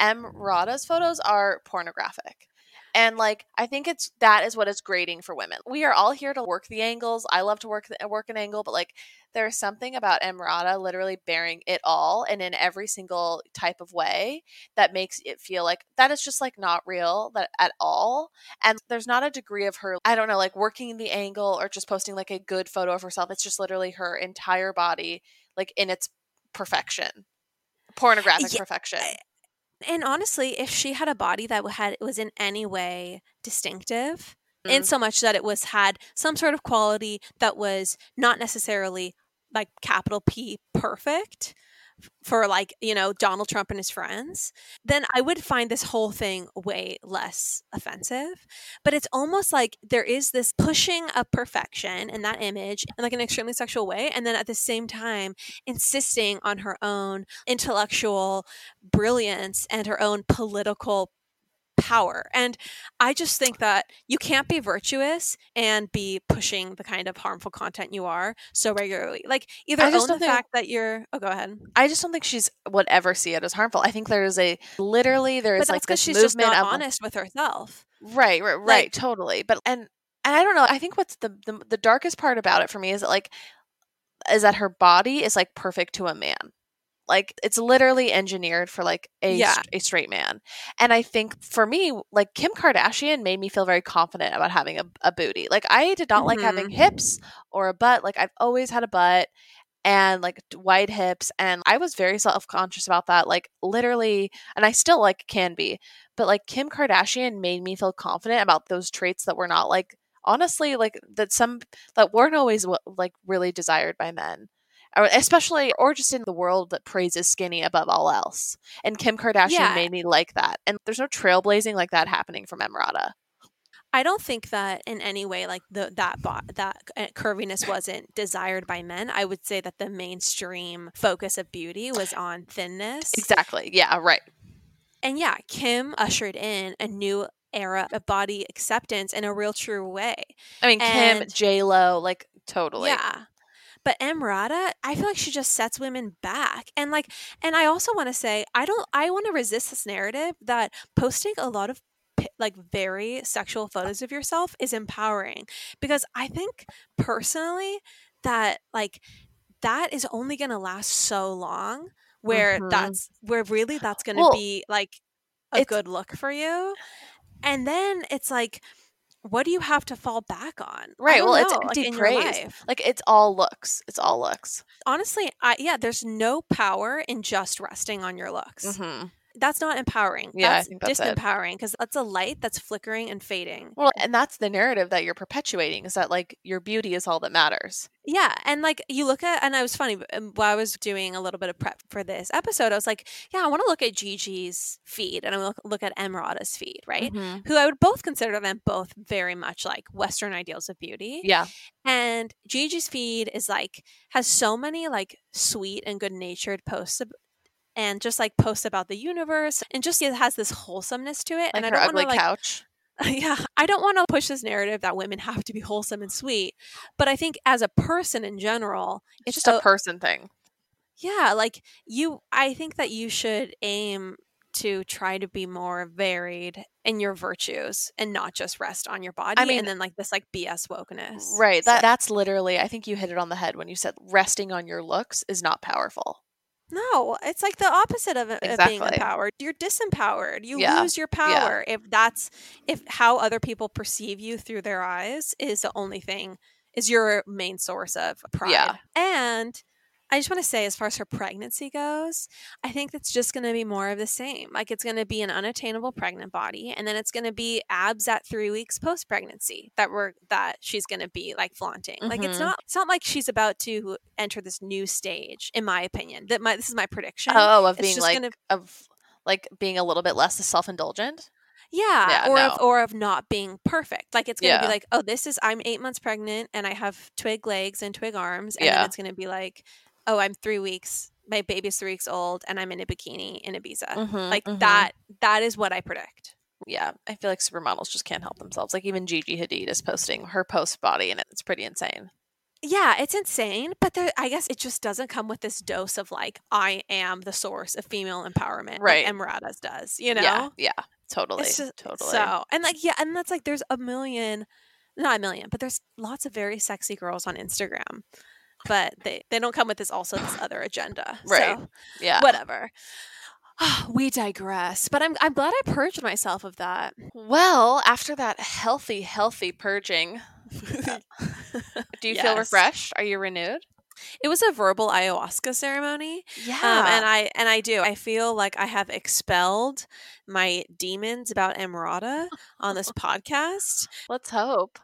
B: Emrata's photos are pornographic. And like I think it's that is what is grating for women. We are all here to work the angles. I love to work the, work an angle, but like there's something about Emrata literally bearing it all and in every single type of way that makes it feel like that is just like not real that at all. And there's not a degree of her I don't know like working the angle or just posting like a good photo of herself. It's just literally her entire body like in its perfection. Pornographic
A: Yeah,
B: perfection.
A: And honestly, if she had a body that had was in any way distinctive, in
B: Mm.
A: so much that it was had some sort of quality that was not necessarily like capital P perfect for like, you know, Donald Trump and his friends, then I would find this whole thing way less offensive. But it's almost like there is this pushing of perfection in that image in like an extremely sexual way. And then at the same time, insisting on her own intellectual brilliance and her own political power. And I just think that you can't be virtuous and be pushing the kind of harmful content you are so regularly. Like either own the
B: think-
A: fact that you're oh go ahead.
B: I just don't think she's would ever see it as harmful. I think there is a literally there is But
A: that's
B: like
A: because
B: this
A: she's
B: movement
A: just not
B: of
A: honest with herself.
B: right, right, right,
A: Like-
B: totally. But and and I don't know. I think what's the, the the darkest part about it for me is that like is that her body is like perfect to a man. Like it's literally engineered for like a
A: Yeah.
B: a straight man. And I think for me, like Kim Kardashian made me feel very confident about having a, a booty. Like I did not like having
A: Mhm.
B: hips or a butt. Like I've always had a butt and like wide hips and I was very self-conscious about that like literally and I still like can be. But like Kim Kardashian made me feel confident about those traits that were not like honestly like that some that weren't always like really desired by men or especially or just in the world that praises skinny above all else and kim kardashian
A: Yeah.
B: made me like that and there's no trailblazing like that happening from emrata
A: I don't think that in any way like the that bo- that uh, curviness wasn't desired by men. I would say that the mainstream focus of beauty was on thinness.
B: exactly yeah right
A: And yeah, Kim ushered in a new era of body acceptance in a real true way.
B: i mean kim
A: And-
B: j-lo like totally
A: Yeah. But Emrata, I feel like she just sets women back. And like and I also want to say I don't I want to resist this narrative that posting a lot of like very sexual photos of yourself is empowering because I think personally that like that is only going to last so long where
B: Mhm.
A: that's where really that's going to
B: Well,
A: be like a good look for you. And then it's like what do you have to fall back on?
B: Right well it's
A: know, like,
B: empty
A: your
B: praise
A: life
B: like it's all looks it's all looks
A: honestly, I yeah, there's no power in just resting on your looks.
B: hmm
A: That's not empowering.
B: Yeah,
A: that's
B: that's
A: disempowering because that's a light that's flickering and fading.
B: well and that's the narrative that you're perpetuating is that like your beauty is all that matters
A: Yeah, and like you look at, and I was funny um, while I was doing a little bit of prep for this episode. I was like, yeah, I want to look at Gigi's feed, and I look look at Emrata's feed, right?
B: Mhm.
A: Who I would both consider them both very much like Western ideals of beauty.
B: yeah
A: And Gigi's feed is like has so many like sweet and good natured posts and just like posts about the universe and just it has this wholesomeness to it.
B: like
A: and I
B: her
A: don't
B: ugly
A: want to like
B: couch
A: yeah, I don't want to push this narrative that women have to be wholesome and sweet, but I think as a person in general,
B: it's just a person thing
A: yeah, like you I think that you should aim to try to be more varied in your virtues and not just rest on your body I
B: mean-
A: and then like this like BS wokeness.
B: Right.
A: So-
B: That that's literally I think you hit it on the head when you said resting on your looks is not powerful.
A: No, it's like the opposite of, it- of being empowered. You're disempowered. You
B: Yeah,
A: lose your power if that's if how other people perceive you through their eyes is the only thing is your main source of pride.
B: Yeah.
A: And I just want to say, as far as her pregnancy goes, I think it's just going to be more of the same. Like it's going to be an unattainable pregnant body, and then it's going to be abs at three weeks post pregnancy that we're that she's going to be like flaunting. Like it's
B: Mhm.
A: not it's not like she's about to enter this new stage, in my opinion. That my this is my prediction.
B: Oh, of
A: It's
B: being like
A: gonna-
B: of like being a little bit less self-indulgent.
A: Yeah,
B: Yeah,
A: or
B: no.
A: of or of not being perfect. Like it's gonna be like, oh, this is I'm eight months pregnant and I have twig legs and twig arms, and
B: Yeah.
A: then it's gonna be like, oh, I'm three weeks, my baby's three weeks old, and I'm in a bikini in Ibiza.
B: Mhm,
A: Like
B: mhm.
A: that. That is what I predict.
B: Yeah, I feel like supermodels just can't help themselves. Like even Gigi Hadid is posting her post body, and it's pretty insane.
A: yeah, it's insane, but there, I guess it just doesn't come with this dose of like I am the source of female empowerment,
B: Right.
A: Like Emrata's does, you know?
B: Yeah, yeah, totally,
A: just-
B: totally.
A: So, and like, yeah, and that's like, there's a million, not a million, but there's lots of very sexy girls on Instagram, but they they don't come with this also this other agenda,
B: Right.
A: So,
B: yeah.
A: whatever. we digress, but I'm I'm glad I purged myself of that.
B: Well, after that healthy, healthy purging, do you feel refreshed? Are you renewed?
A: It was a verbal ayahuasca ceremony,
B: Yeah.
A: um, and I and I do. I feel like I have expelled my demons about Emrata on this podcast.
B: Let's hope.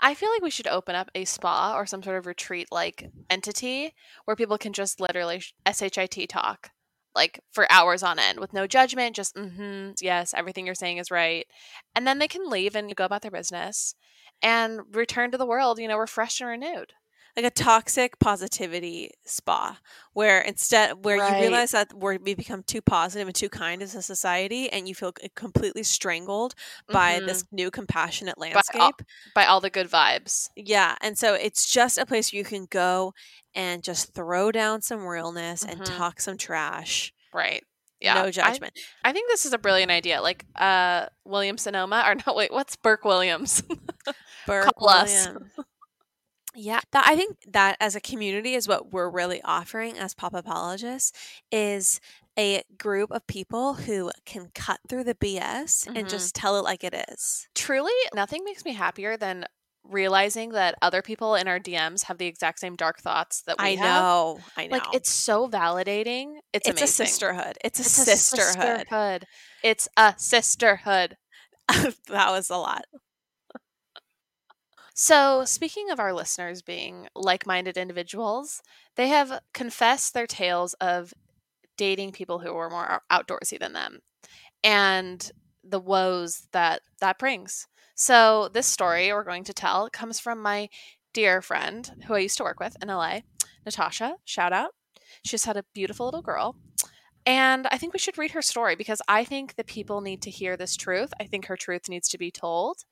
B: I feel like we should open up a spa or some sort of retreat like entity where people can just literally sh- SHIT talk like for hours on end with no judgment, just mm-hmm, yes, everything you're saying is right. And then they can leave and go about their business and return to the world, you know, refreshed and renewed.
A: Like a toxic positivity spa where instead where
B: Right.
A: you realize that we're, we become too positive and too kind as a society and you feel completely strangled by
B: Mhm.
A: this new compassionate landscape
B: by all the good vibes.
A: yeah and so it's just a place you can go and just throw down some realness and
B: Mhm.
A: talk some trash
B: Right. Yeah.
A: no judgment
B: I, think this is a brilliant idea. Like uh William Sonoma or no wait, what's Burke Williams?
A: Burke
B: call us.
A: Yeah, that, I think that as a community is what we're really offering as pop apologists is a group of people who can cut through the BS
B: Mhm.
A: and just tell it like it is.
B: Truly, nothing makes me happier than realizing that other people in our DMs have the exact same dark thoughts that we
A: I
B: have.
A: know, I know.
B: Like it's so validating. It's,
A: it's a sisterhood. It's a
B: It's a
A: sisterhood.
B: sisterhood. It's a sisterhood.
A: that was a lot.
B: So, speaking of our listeners being like minded individuals, they have confessed their tales of dating people who were more outdoorsy than them and the woes that that brings. So, this story we're going to tell comes from my dear friend who I used to work with in LA, Natasha. Shout out. She's had a beautiful little girl. And I think we should read her story because I think the people need to hear this truth. I think her truth needs to be told.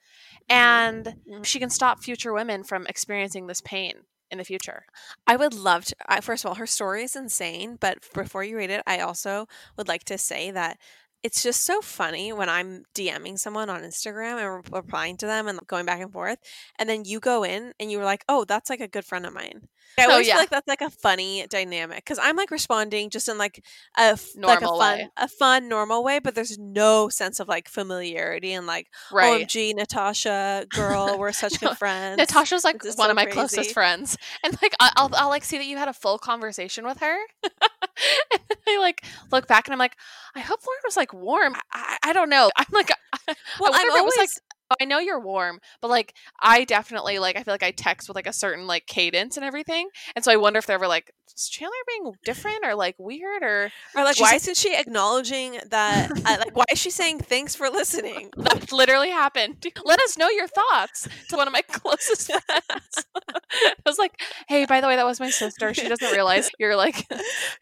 B: And
A: Mhm.
B: she can stop future women from experiencing this pain in the future.
A: I would love to. I, first of all, her story is insane. But before you read it, I also would like to say that it's just so funny when I'm DMing someone on Instagram and replying to them and going back and forth, and then you go in and you're like, "Oh, that's like a good friend of mine." I
B: Oh,
A: always
B: yeah.
A: feel like that's like a funny dynamic because I'm like responding just in like a f- like a
B: Normal
A: fun,
B: way.
A: a fun, normal way, but there's no sense of like familiarity and like, oh,
B: Right.
A: "OMG, Natasha, girl, we're such
B: No,
A: good friends."
B: Natasha's like one
A: so
B: of my
A: crazy.
B: closest friends, and like I- I'll, I'll like see that you had a full conversation with her, and I like look back and I'm like, I hope Lauren was like warm. I, I, I don't know. I'm like, I,
A: Well,
B: I if it was like
A: always-
B: I know you're warm, but like I definitely like I feel like I text with like a certain like cadence and everything, and so I wonder if they're ever like is Chandler being different or like weird or
A: Or like, why isn't she acknowledging that? uh, like, why is she saying thanks for listening?
B: that literally happened. Let us know your thoughts to one of my closest friends. I was like, hey, by the way, that was my sister. She doesn't realize you're like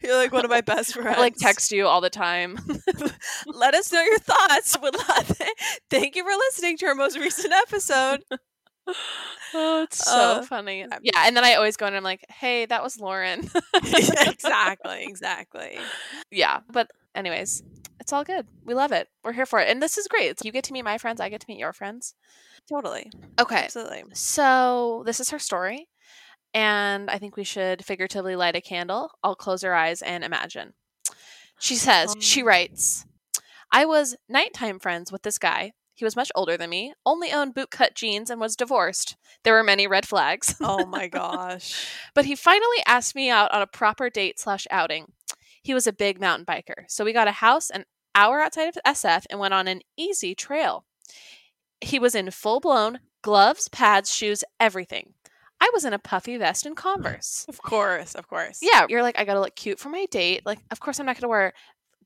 A: You're like one of my best friends.
B: I like text you all the time.
A: Let us know your thoughts. Would love it. Thank you for listening to our most recent episode.
B: Oh, it's so
A: Uh,
B: funny. Yeah, and then I always go in and I'm like, hey, that was Lauren.
A: exactly, exactly.
B: yeah, but anyways, it's all good. We love it. We're here for it. And this is great. You get to meet my friends, I get to meet your friends.
A: Totally,
B: Okay.
A: absolutely.
B: So this is her story. And I think we should figuratively light a candle. I'll close her eyes and imagine. She says, she
A: Um.
B: writes, I was nighttime friends with this guy. He was much older than me, only owned bootcut jeans, and was divorced. There were many red flags.
A: Oh my gosh.
B: but he finally asked me out on a proper date slash outing. He was a big mountain biker, so we got a house an hour outside of SF and went on an easy trail. He was in full blown gloves, pads, shoes, everything. I was in a puffy vest and Converse.
A: Of course, of course.
B: Yeah, you're like, I gotta look cute for my date. Like, of course, I'm not gonna wear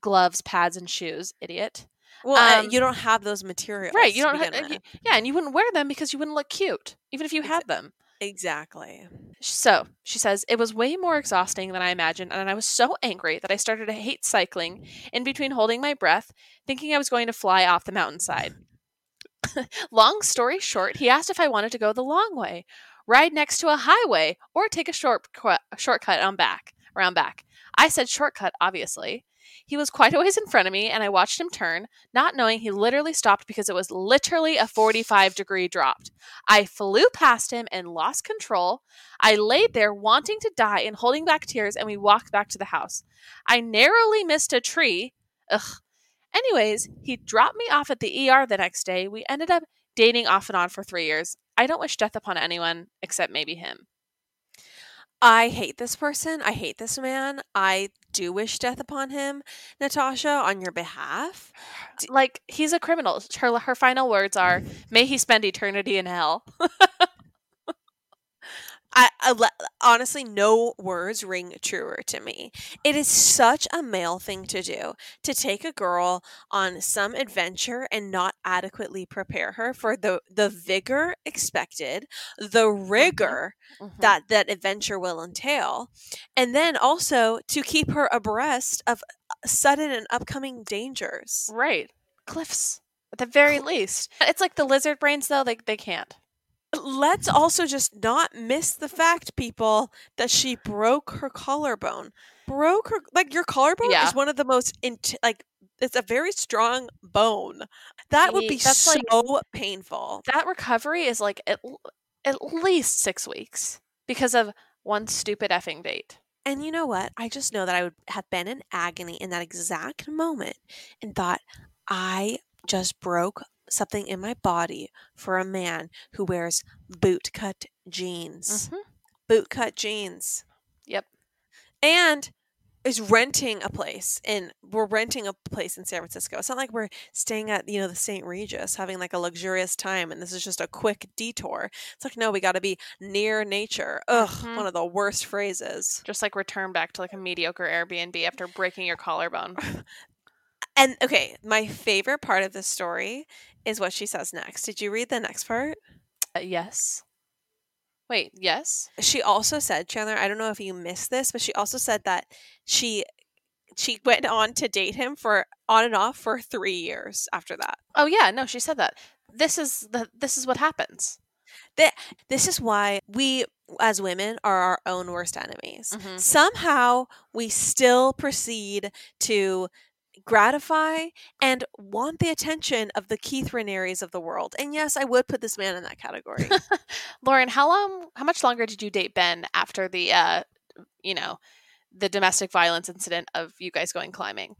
B: gloves, pads, and shoes, idiot.
A: Well, uh,
B: Um,
A: you don't have those materials,
B: Right? You don't have,
A: begin with.
B: yeah, and you wouldn't wear them because you wouldn't look cute, even if you had them.
A: exactly.
B: So she says, it was way more exhausting than I imagined, and I was so angry that I started to hate cycling in between holding my breath, thinking I was going to fly off the mountainside. long story short, he asked if I wanted to go the long way, ride next to a highway, or take a short a shortcut on back around back. I said shortcut, obviously. He was quite a ways in front of me, and I watched him turn, not knowing he literally stopped because it was literally a 45 degree drop. I flew past him and lost control. I laid there wanting to die and holding back tears, and we walked back to the house. I narrowly missed a tree. Ugh. Anyways, he dropped me off at the ER the next day. We ended up dating off and on for three years. I don't wish death upon anyone except maybe him.
A: I hate this person. I hate this man. I do wish death upon him, Natasha, on your behalf.
B: Like he's a criminal. Her her final words are, "May he spend eternity in hell."
A: I, I honestly, no words ring truer to me. It is such a male thing to do to take a girl on some adventure and not adequately prepare her for the the vigor expected, the
B: Mm-hmm.
A: rigor
B: Mhm.
A: that that adventure will entail, and then also to keep her abreast of uh, sudden and upcoming dangers.
B: right cliffs at the very least. It's like the lizard brains though. They they can't.
A: Let's also just not miss the fact, people, that she broke her collarbone. Broke her like your collarbone
B: Yeah.
A: is one of the most int- like it's a very strong bone. That would be
B: that's
A: so
B: like-
A: painful.
B: That recovery is like at, at least six weeks because of one stupid effing date.
A: And you know what? I just know that I would have been in agony in that exact moment and thought, I just broke something in my body for a man who wears boot cut jeans.
B: Mhm.
A: Boot cut jeans.
B: Yep.
A: And is renting a place in we're renting a place in San Francisco. It's not like we're staying at, you know, the St. Regis having like a luxurious time and this is just a quick detour. It's like no, we got to be near nature. Ugh,
B: Mhm.
A: one of the worst phrases.
B: Just like return back to like a mediocre Airbnb after breaking your collarbone.
A: And okay, my favorite part of this story is what she says next. Did you read the next part?
B: Uh, yes. Wait, yes?
A: She also said, Chandler, I don't know if you missed this, but she also said that she she went on to date him for on and off for 3 years after that.
B: Oh yeah, no, she said that. This is the this is what happens.
A: This is why we as women are our own worst enemies.
B: Mhm.
A: Somehow we still proceed to gratify and want the attention of the Keith Ranieres of the world. And yes, I would put this man in that category.
B: Lauren, how long how much longer did you date Ben after the uh you know, the domestic violence incident of you guys going climbing?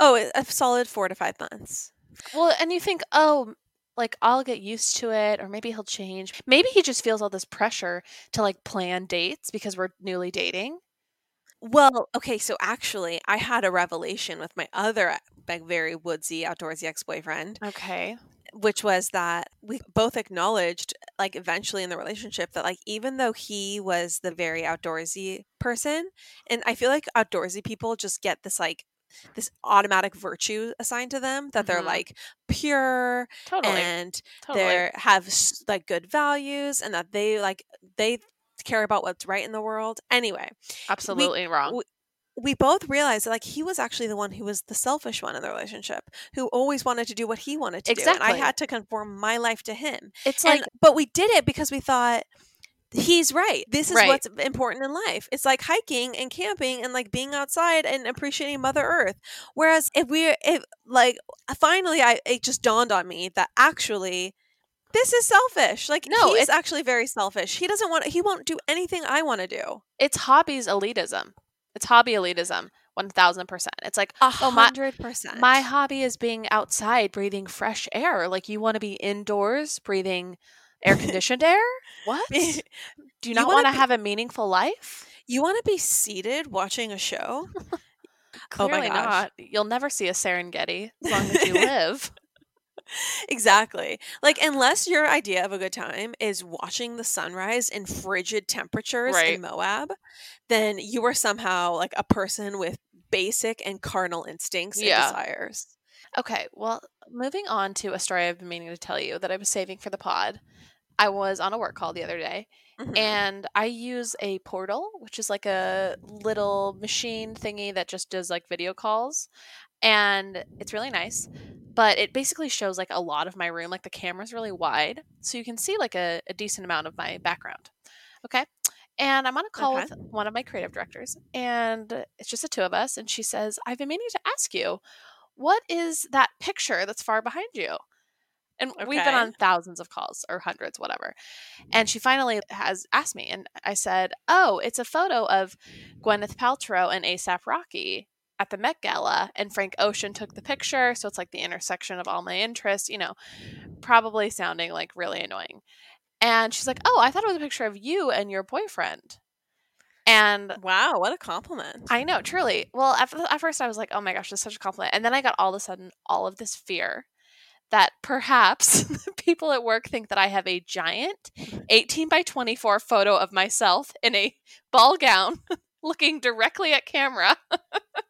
A: oh, a a solid 4 to 5 months.
B: Well, and you think, "Oh, like I'll get used to it or maybe he'll change." Maybe he just feels all this pressure to like plan dates because we're newly dating.
A: Well, okay, so actually, I had a revelation with my other like very woodsy outdoorsy ex-boyfriend,
B: Okay.
A: which was that we both acknowledged like eventually in the relationship that like even though he was the very outdoorsy person, and I feel like outdoorsy people just get this like this automatic virtue assigned to them that they're
B: Mhm.
A: like pure
B: Totally.
A: and
B: totally.
A: they have s- like good values and that they like they care about what's right in the world. Anyway,
B: Absolutely wrong.
A: w- we both realized that like he was actually the one who was the selfish one in the relationship who always wanted to do what he wanted to do and
B: Exactly.
A: i had to conform my life to him
B: it's
A: and
B: like
A: but we did it because we thought he's right this is
B: Right.
A: what's important in life it's like hiking and camping and like being outside and appreciating mother earth whereas if we if like finally i it just dawned on me that actually this is selfish like
B: No,
A: he's
B: it-
A: actually very selfish he doesn't want he won't do anything i want to do
B: it's hobbies elitism. It's hobby elitism. One thousand percent. It's like
A: a
B: Oh, my-
A: hundred percent
B: my hobby is being outside, breathing fresh air. Like you want to be indoors, breathing air conditioned air. What? Do you
A: You
B: not
A: wanna be-
B: have a meaningful life?
A: You want to be seated watching a show? Oh my
B: Clearly
A: gosh.
B: not. You'll never see a Serengeti as long as you live.
A: Exactly. Like, unless your idea of a good time is watching the sunrise in frigid temperatures
B: Right.
A: in Moab, then you are somehow like a person with basic and carnal instincts and
B: Yeah.
A: desires.
B: Okay, well, moving on to a story I've been meaning to tell you that I was saving for the pod. I was on a work call the other day
A: Mhm.
B: and I use a portal, which is like a little machine thingy that just does like video calls. And it's really nice. but it basically shows like a lot of my room. Like the camera's really wide, so you can see like a, a decent amount of my background. Okay. And I'm on a call
A: Okay.
B: with one of my creative directors, and it's just the two of us. And she says, I've been meaning to ask you, what is that picture that's far behind you? And we've been on thousands of calls or hundreds, whatever. And she finally has asked me, and I said, Oh, it's a photo of Gwyneth Paltrow and ASAP Rocky at the Met Gala, and Frank Ocean took the picture. So it's like the intersection of all my interests, you know, probably sounding like really annoying. And she's like, Oh, I thought it was a picture of you and your boyfriend. And
A: Wow, what a compliment.
B: I know, truly. Well, at, at first I was like, oh my gosh, this is such a compliment. And then I got all of a sudden all of this fear that perhaps people at work think that I have a giant 18 by 24 photo of myself in a ball gown looking directly at camera.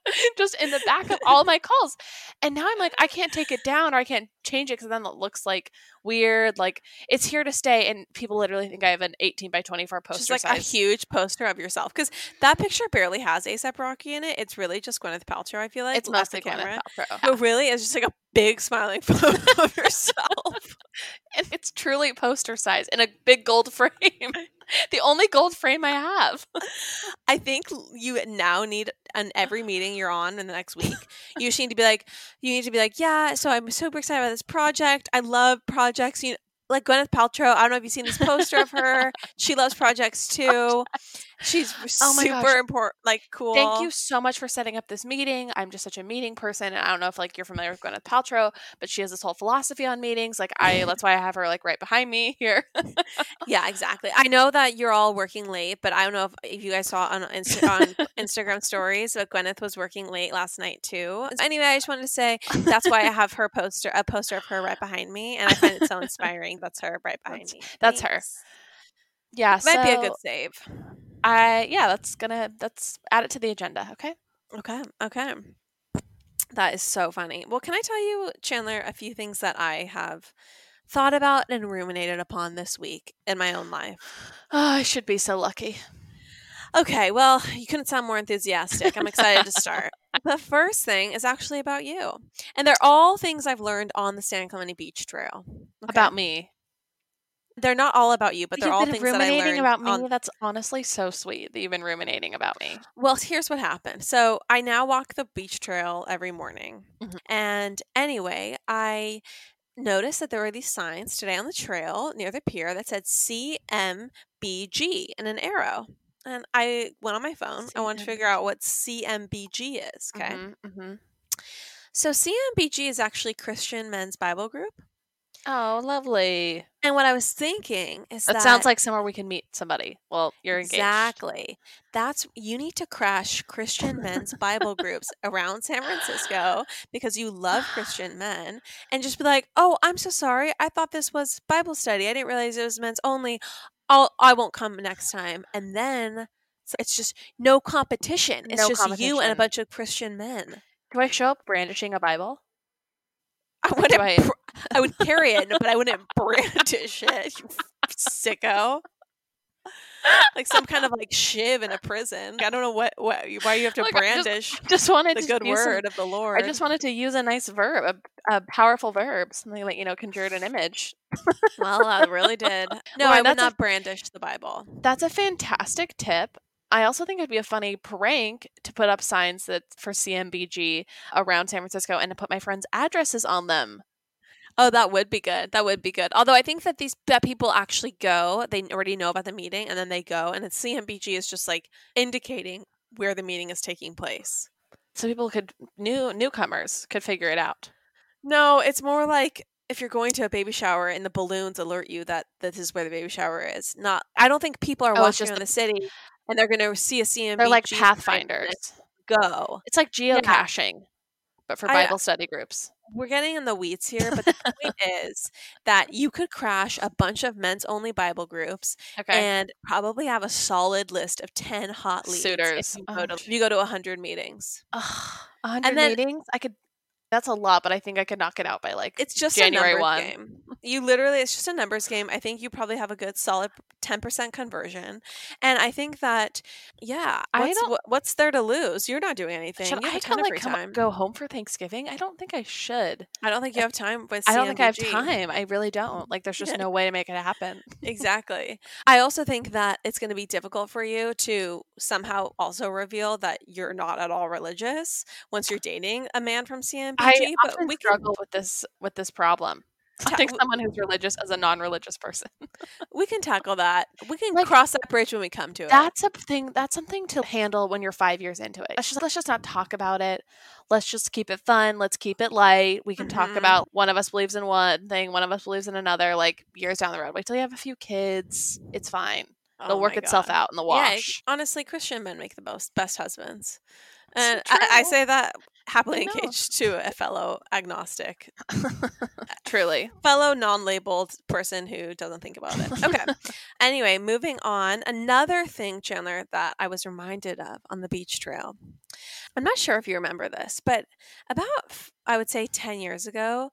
B: Just in the back of all my calls. And now I'm like, I can't take it down or I can't change it because then it looks like weird. Like it's here to stay. And people literally think I have an 18 by 24 poster
A: just like a huge poster of yourself because that picture barely has ASAP Rocky in it. It's really just Gwyneth Paltrow. I feel like
B: it's mostly
A: the camera.
B: Gwyneth Paltrow.
A: But really, it's just like a big smiling photo of yourself.
B: and it's truly poster size in a big gold frame. the only gold frame I have.
A: I think you now need on every meeting you're on in the next week. You just need to be like, you need to be like, yeah. So I'm super excited about this project. I love projects. You like Gwyneth Paltrow. I don't know if you've seen this poster of her. She loves projects oh too. She's
B: Oh my
A: super
B: gosh.
A: important, like cool.
B: Thank you so much for setting up this meeting. I'm just such a meeting person, and I don't know if like you're familiar with Gwyneth Paltrow, but she has this whole philosophy on meetings. Like I, that's why I have her like right behind me here.
A: Yeah, exactly. I know that you're all working late, but I don't know if, if you guys saw on, Insta- on Instagram stories, but Gwyneth was working late last night too. Anyway, I just wanted to say that's why I have her poster, a poster of her right behind me, and I find it so inspiring. That's her right behind
B: That's-
A: me.
B: that's her.
A: Thanks.
B: yeah,
A: Might be a good save.
B: I yeah, that's gonna that's add it to the agenda. Okay.
A: Okay. Okay. That is so funny. Well, can I tell you, Chandler, a few things that I have thought about and ruminated upon this week in my own life?
B: Oh, I should be so lucky.
A: Okay, well, you couldn't sound more enthusiastic. I'm excited to start. The first thing is actually about you. And they're all things I've learned on the San Clemente Beach Trail. Okay?
B: About me.
A: They're not all about you, but they're
B: you've
A: all things that I
B: ruminating
A: learned
B: about me.
A: on
B: That's honestly so sweet that you've been ruminating about me.
A: Well, here's what happened. So I now walk the beach trail every morning.
B: Mhm.
A: And anyway, I noticed that there were these signs today on the trail near the pier that said CMBG and an arrow. And I went on my phone. I wanted to figure out what CMBG is. Okay.
B: Mhm, mhm.
A: So CMBG is actually Christian Men's Bible Group.
B: Oh, lovely.
A: And what I was thinking is
B: That
A: that
B: sounds like somewhere we can meet somebody. Well, you're engaged.
A: Exactly. That's you need to crash Christian men's Bible groups around San Francisco because you love Christian men and just be like, "Oh, I'm so sorry. I thought this was Bible study. I didn't realize it was men's only. I'll I won't come next time." And then so it's just no competition. It's
B: No
A: just you and a bunch of Christian men.
B: Do I show up brandishing a Bible?
A: I wouldn't.
B: I-
A: br- I would carry it, but I wouldn't brandish it. You sicko. Like some kind of like shiv in a prison. I don't know what, what why you have to
B: Like, I'm just-
A: brandish
B: Just wanted
A: the
B: to
A: good
B: some-
A: word of the Lord.
B: I just wanted to use a nice verb, a, a powerful verb, something that you know conjured an image.
A: well, I really did. No,
B: Lauren,
A: I would
B: that's a-
A: not brandish the Bible.
B: That's a fantastic tip. I also think it'd be a funny prank to put up signs that for CMBG around San Francisco and to put my friends' addresses on them.
A: Oh, that would be good. That would be good. Although I think that these that people actually go, they already know about the meeting, and then they go, and it's CMBG is just like indicating where the meeting is taking place.
B: So people could new newcomers could figure it out.
A: No, it's more like if you're going to a baby shower and the balloons alert you that this is where the baby shower is. Not, I don't think people are
B: Oh,
A: walking
B: just
A: around the city and they're going to see a CMBG.
B: They're like pathfinders.
A: Go.
B: It's like geocaching, but for
A: I-
B: Bible study groups.
A: We're getting in the weeds here, but the point is that you could crash a bunch of men's only Bible groups
B: Okay.
A: and probably have a solid list of 10 hot leads. if
B: Suitors.
A: You
B: Oh,
A: go, to,
B: gee.
A: you go to 100 meetings.
B: Ugh, a hundred
A: then-
B: meetings. I could. That's a lot, but I think I could knock it out by like
A: It's just
B: January
A: a numbers
B: 1.
A: game. You literally, it's just a numbers game. I think you probably have a good solid 10% conversion. And I think that, yeah,
B: I
A: what's,
B: don't-
A: what- what's there to lose? You're not doing anything.
B: Should
A: you have
B: I
A: a ton
B: kind
A: of
B: of
A: free
B: like come,
A: time.
B: go home for Thanksgiving? I don't think I should.
A: I don't think you have time with
B: I don't think I have time. I really don't. Like, there's just no way to make it happen.
A: Exactly. I also think that it's going to be difficult for you to somehow also reveal that you're not at all religious once you're dating a man from
B: I
A: but
B: often
A: we can
B: struggle with this with this problem. I think someone who's religious as a non-religious person.
A: we can tackle that. We can
B: Like,
A: cross that bridge when we come to it.
B: That's a thing. That's something to handle when you're five years into it. Let's just let's just not talk about it. Let's just keep it fun. Let's keep it light. We can talk
A: Mhm.
B: about one of us believes in one thing, one of us believes in another. Like years down the road, wait till you have a few kids. It's fine. It'll
A: Oh
B: work itself out in the
A: Yeah,
B: wash.
A: honestly, Christian men make the most best husbands. And I, I say that happily engaged to a fellow agnostic,
B: Truly.
A: fellow non-labeled person who doesn't think about it. Okay. anyway, moving on. Another thing, Chandler, that I was reminded of on the beach trail. I'm not sure if you remember this, but about I would say 10 years ago,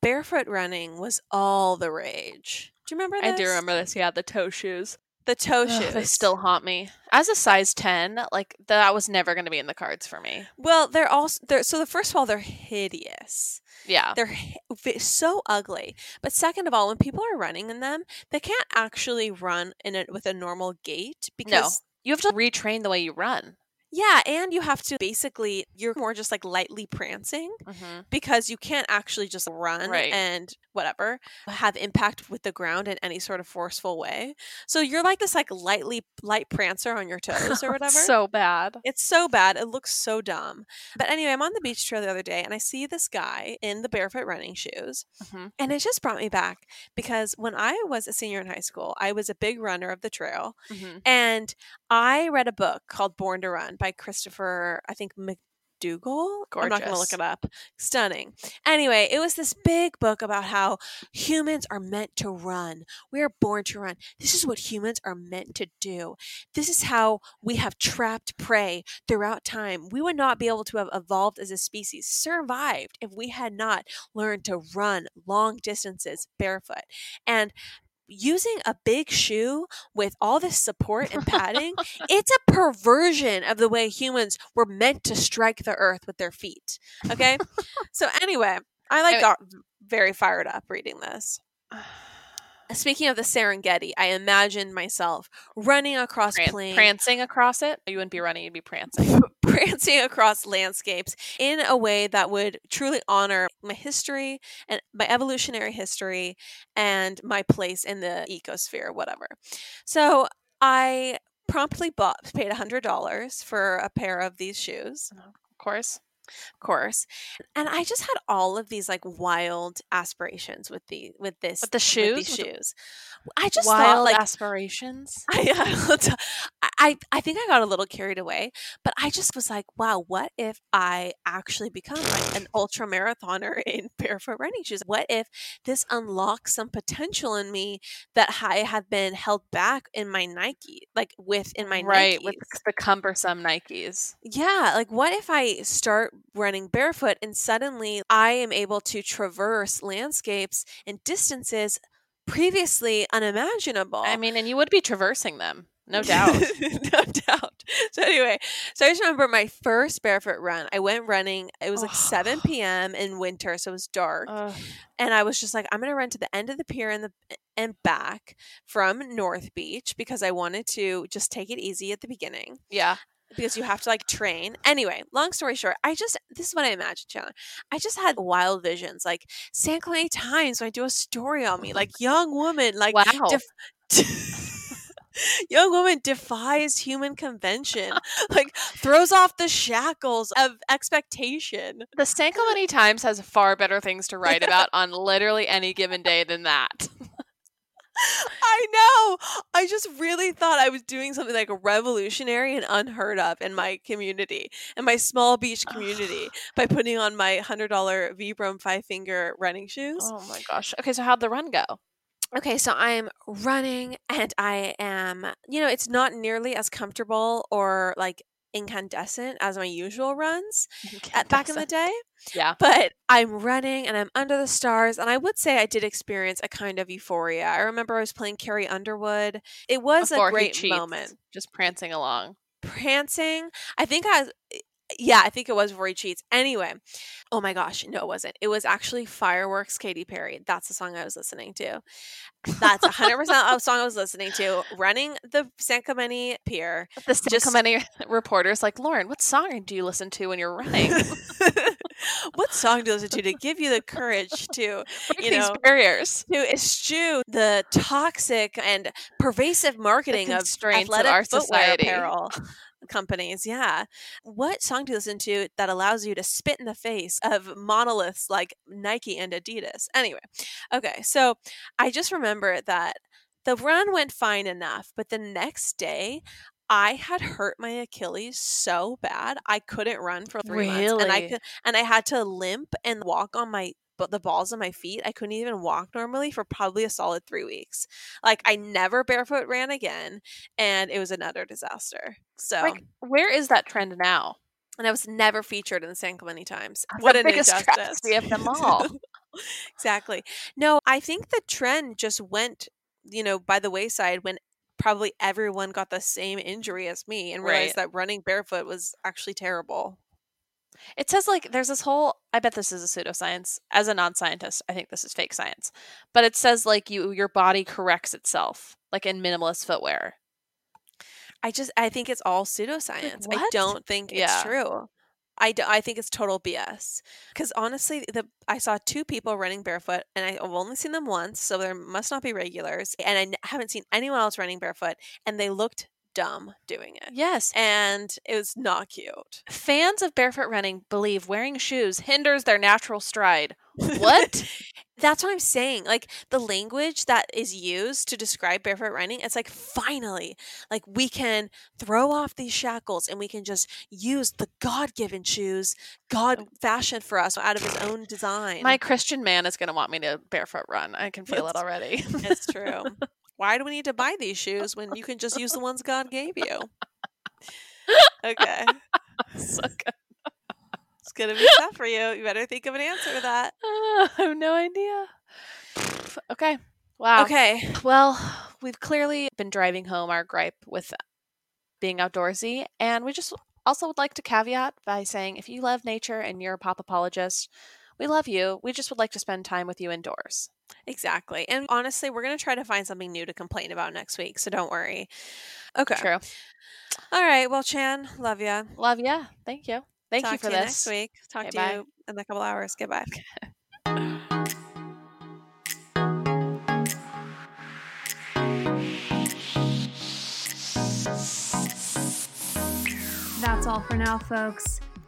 A: barefoot running was all the rage. Do you remember
B: I do remember this. Yeah, the toe shoes.
A: The toe
B: Ugh,
A: shoes.
B: they still haunt me. As a size ten, like that was never going to be in the cards for me.
A: Well, they're also they're so the first of all they're hideous.
B: Yeah.
A: They're hi- so ugly. But second of all, when people are running in them, they can't actually run in it with a normal gait because
B: You have to retrain the way you run.
A: Yeah, and you have to basically you're more just like lightly prancing
B: Mm-hmm.
A: because you can't actually just run
B: Right.
A: and whatever have impact with the ground in any sort of forceful way. So you're like this like lightly light prancer on your toes or whatever.
B: so bad.
A: It's so bad. It looks so dumb. But anyway, I'm on the beach trail the other day and I see this guy in the barefoot running shoes.
B: hmm
A: And it just brought me back because when I was a senior in high school, I was a big runner of the trail.
B: hmm
A: And I read a book called Born to Run by Christopher, I think, McDougall. I'm not going to look it up. Stunning. Anyway, it was this big book about how humans are meant to run. We are born to run. This is what humans are meant to do. This is how we have trapped prey throughout time. We would not be able to have evolved as a species, survived, if we had not learned to run long distances barefoot. And using a big shoe with all this support and padding, it's a perversion of the way humans were meant to strike the earth with their feet. Okay? so anyway, I like got very fired up reading this. Speaking of the Serengeti, I imagined myself running across
B: Pran-
A: plains,
B: prancing across it. You wouldn't be running; you'd be prancing.
A: prancing across landscapes in a way that would truly honor my history and my evolutionary history and my place in the ecosphere, whatever. So I promptly bought, paid $100 for a pair of these shoes, mm-hmm.
B: Of course.
A: Of course. And I just had all of these like wild aspirations with the with this
B: With the shoes? With
A: shoes. I just
B: Wild
A: thought like
B: aspirations.
A: I, I I think I got a little carried away, but I just was like, wow, what if I actually become like an ultra marathoner in barefoot running shoes? What if this unlocks some potential in me that I have been held back in my Nike, like within my
B: right
A: Nikes?
B: with the cumbersome Nikes.
A: Yeah, like what if I start running barefoot and suddenly I am able to traverse landscapes and distances previously unimaginable?
B: I mean, and you would be traversing them, no doubt.
A: no doubt. So anyway, so I just remember my first barefoot run. I went running. It was like 7 p.m. in winter, so it was dark.
B: Ugh.
A: and I was just like, I'm gonna run to the end of the pier and the and back from North Beach because I wanted to just take it easy at the beginning
B: yeah.
A: Because you have to like train. Anyway, long story short, I just this is what I imagined, Chandler. I just had wild visions, like San Clemente Times might do a story on me, like young woman, like
B: wow.
A: def- young woman defies human convention, like throws off the shackles of expectation.
B: the San Clemente Times has far better things to write about on literally any given day than that.
A: I know. I just really thought I was doing something like revolutionary and unheard of in my community, in my small beach community, by putting on my hundred dollar Vibram five finger running shoes.
B: Oh my gosh. Okay, so how'd the run go?
A: Okay, so I'm running and I am, you know, it's not nearly as comfortable or like incandescent as my usual runs at, back in the day.
B: Yeah.
A: But I'm running and I'm under the stars. And I would say I did experience a kind of euphoria. I remember I was playing Carrie Underwood. It was
B: Before
A: a great moment.
B: Just prancing along.
A: Prancing. I think I. Yeah, I think it was he cheats. Anyway, oh my gosh, no, it wasn't. It was actually Fireworks Katy Perry. That's the song I was listening to. That's 100% a song I was listening to. Running the San Clemente Pier.
B: The
A: San
B: just many reporters like Lauren. What song do you listen to when you're running?
A: what song do you listen to to give you the courage to
B: Break
A: You
B: these
A: know,
B: barriers.
A: to eschew the toxic and pervasive marketing of
B: constraints of
A: athletic
B: our
A: footwear
B: society.
A: apparel companies. Yeah. What song do you listen to that allows you to spit in the face of monoliths like Nike and Adidas? Anyway, okay. So I just remember that the run went fine enough, but the next day, I had hurt my Achilles so bad I couldn't run for three months, and I could, and I had to limp and walk on my the balls of my feet. I couldn't even walk normally for probably a solid three weeks. Like I never barefoot ran again, and it was another disaster. So,
B: Like, where is that trend now?
A: and I was never featured in the San Clemente Times.
B: That's
A: What an injustice!
B: travesty of them all.
A: exactly. No, I think the trend just went, you know, by the wayside when probably everyone got the same injury as me and realized that running barefoot was actually terrible.
B: It says like there's this whole I bet this is a pseudoscience. As a non-scientist, I think this is fake science. But it says like you your body corrects itself like in minimalist footwear.
A: I just I think it's all pseudoscience. I don't think it's true. I think it's total BS. Because honestly, the I saw two people running barefoot, and I've only seen them once, so there must not be regulars. And I n- haven't seen anyone else running barefoot, and they looked dumb doing it.
B: Yes.
A: And it was not cute.
B: Fans of barefoot running believe wearing shoes hinders their natural stride. What?
A: That's what I'm saying. Like the language that is used to describe barefoot running, it's like finally, like we can throw off these shackles and we can just use the God given shoes God oh. fashioned for us out of his own design.
B: My Christian man is going to want me to barefoot run. I can feel it already.
A: it's true. Why do we need to buy these shoes when you can just use the ones God gave you? Okay.
B: so good.
A: It's gonna be tough for you. You better think of an answer to that.
B: Ah, I have no idea. Okay. Wow.
A: Okay.
B: Well, we've clearly been driving home our gripe with being outdoorsy, and we just also would like to caveat by saying if you love nature and you're a pop apologist, we love you. We just would like to spend time with you indoors.
A: Exactly. And honestly, we're going to try to find something new to complain about next week. So don't worry. Okay.
B: True.
A: All right. Well, Chan, love ya.
B: Love ya. Thank you. Thank
A: Talk
B: you for
A: to
B: this.
A: next week. Talk
B: Okay,
A: to
B: bye.
A: you in a couple hours. Goodbye.
D: That's all for now, folks.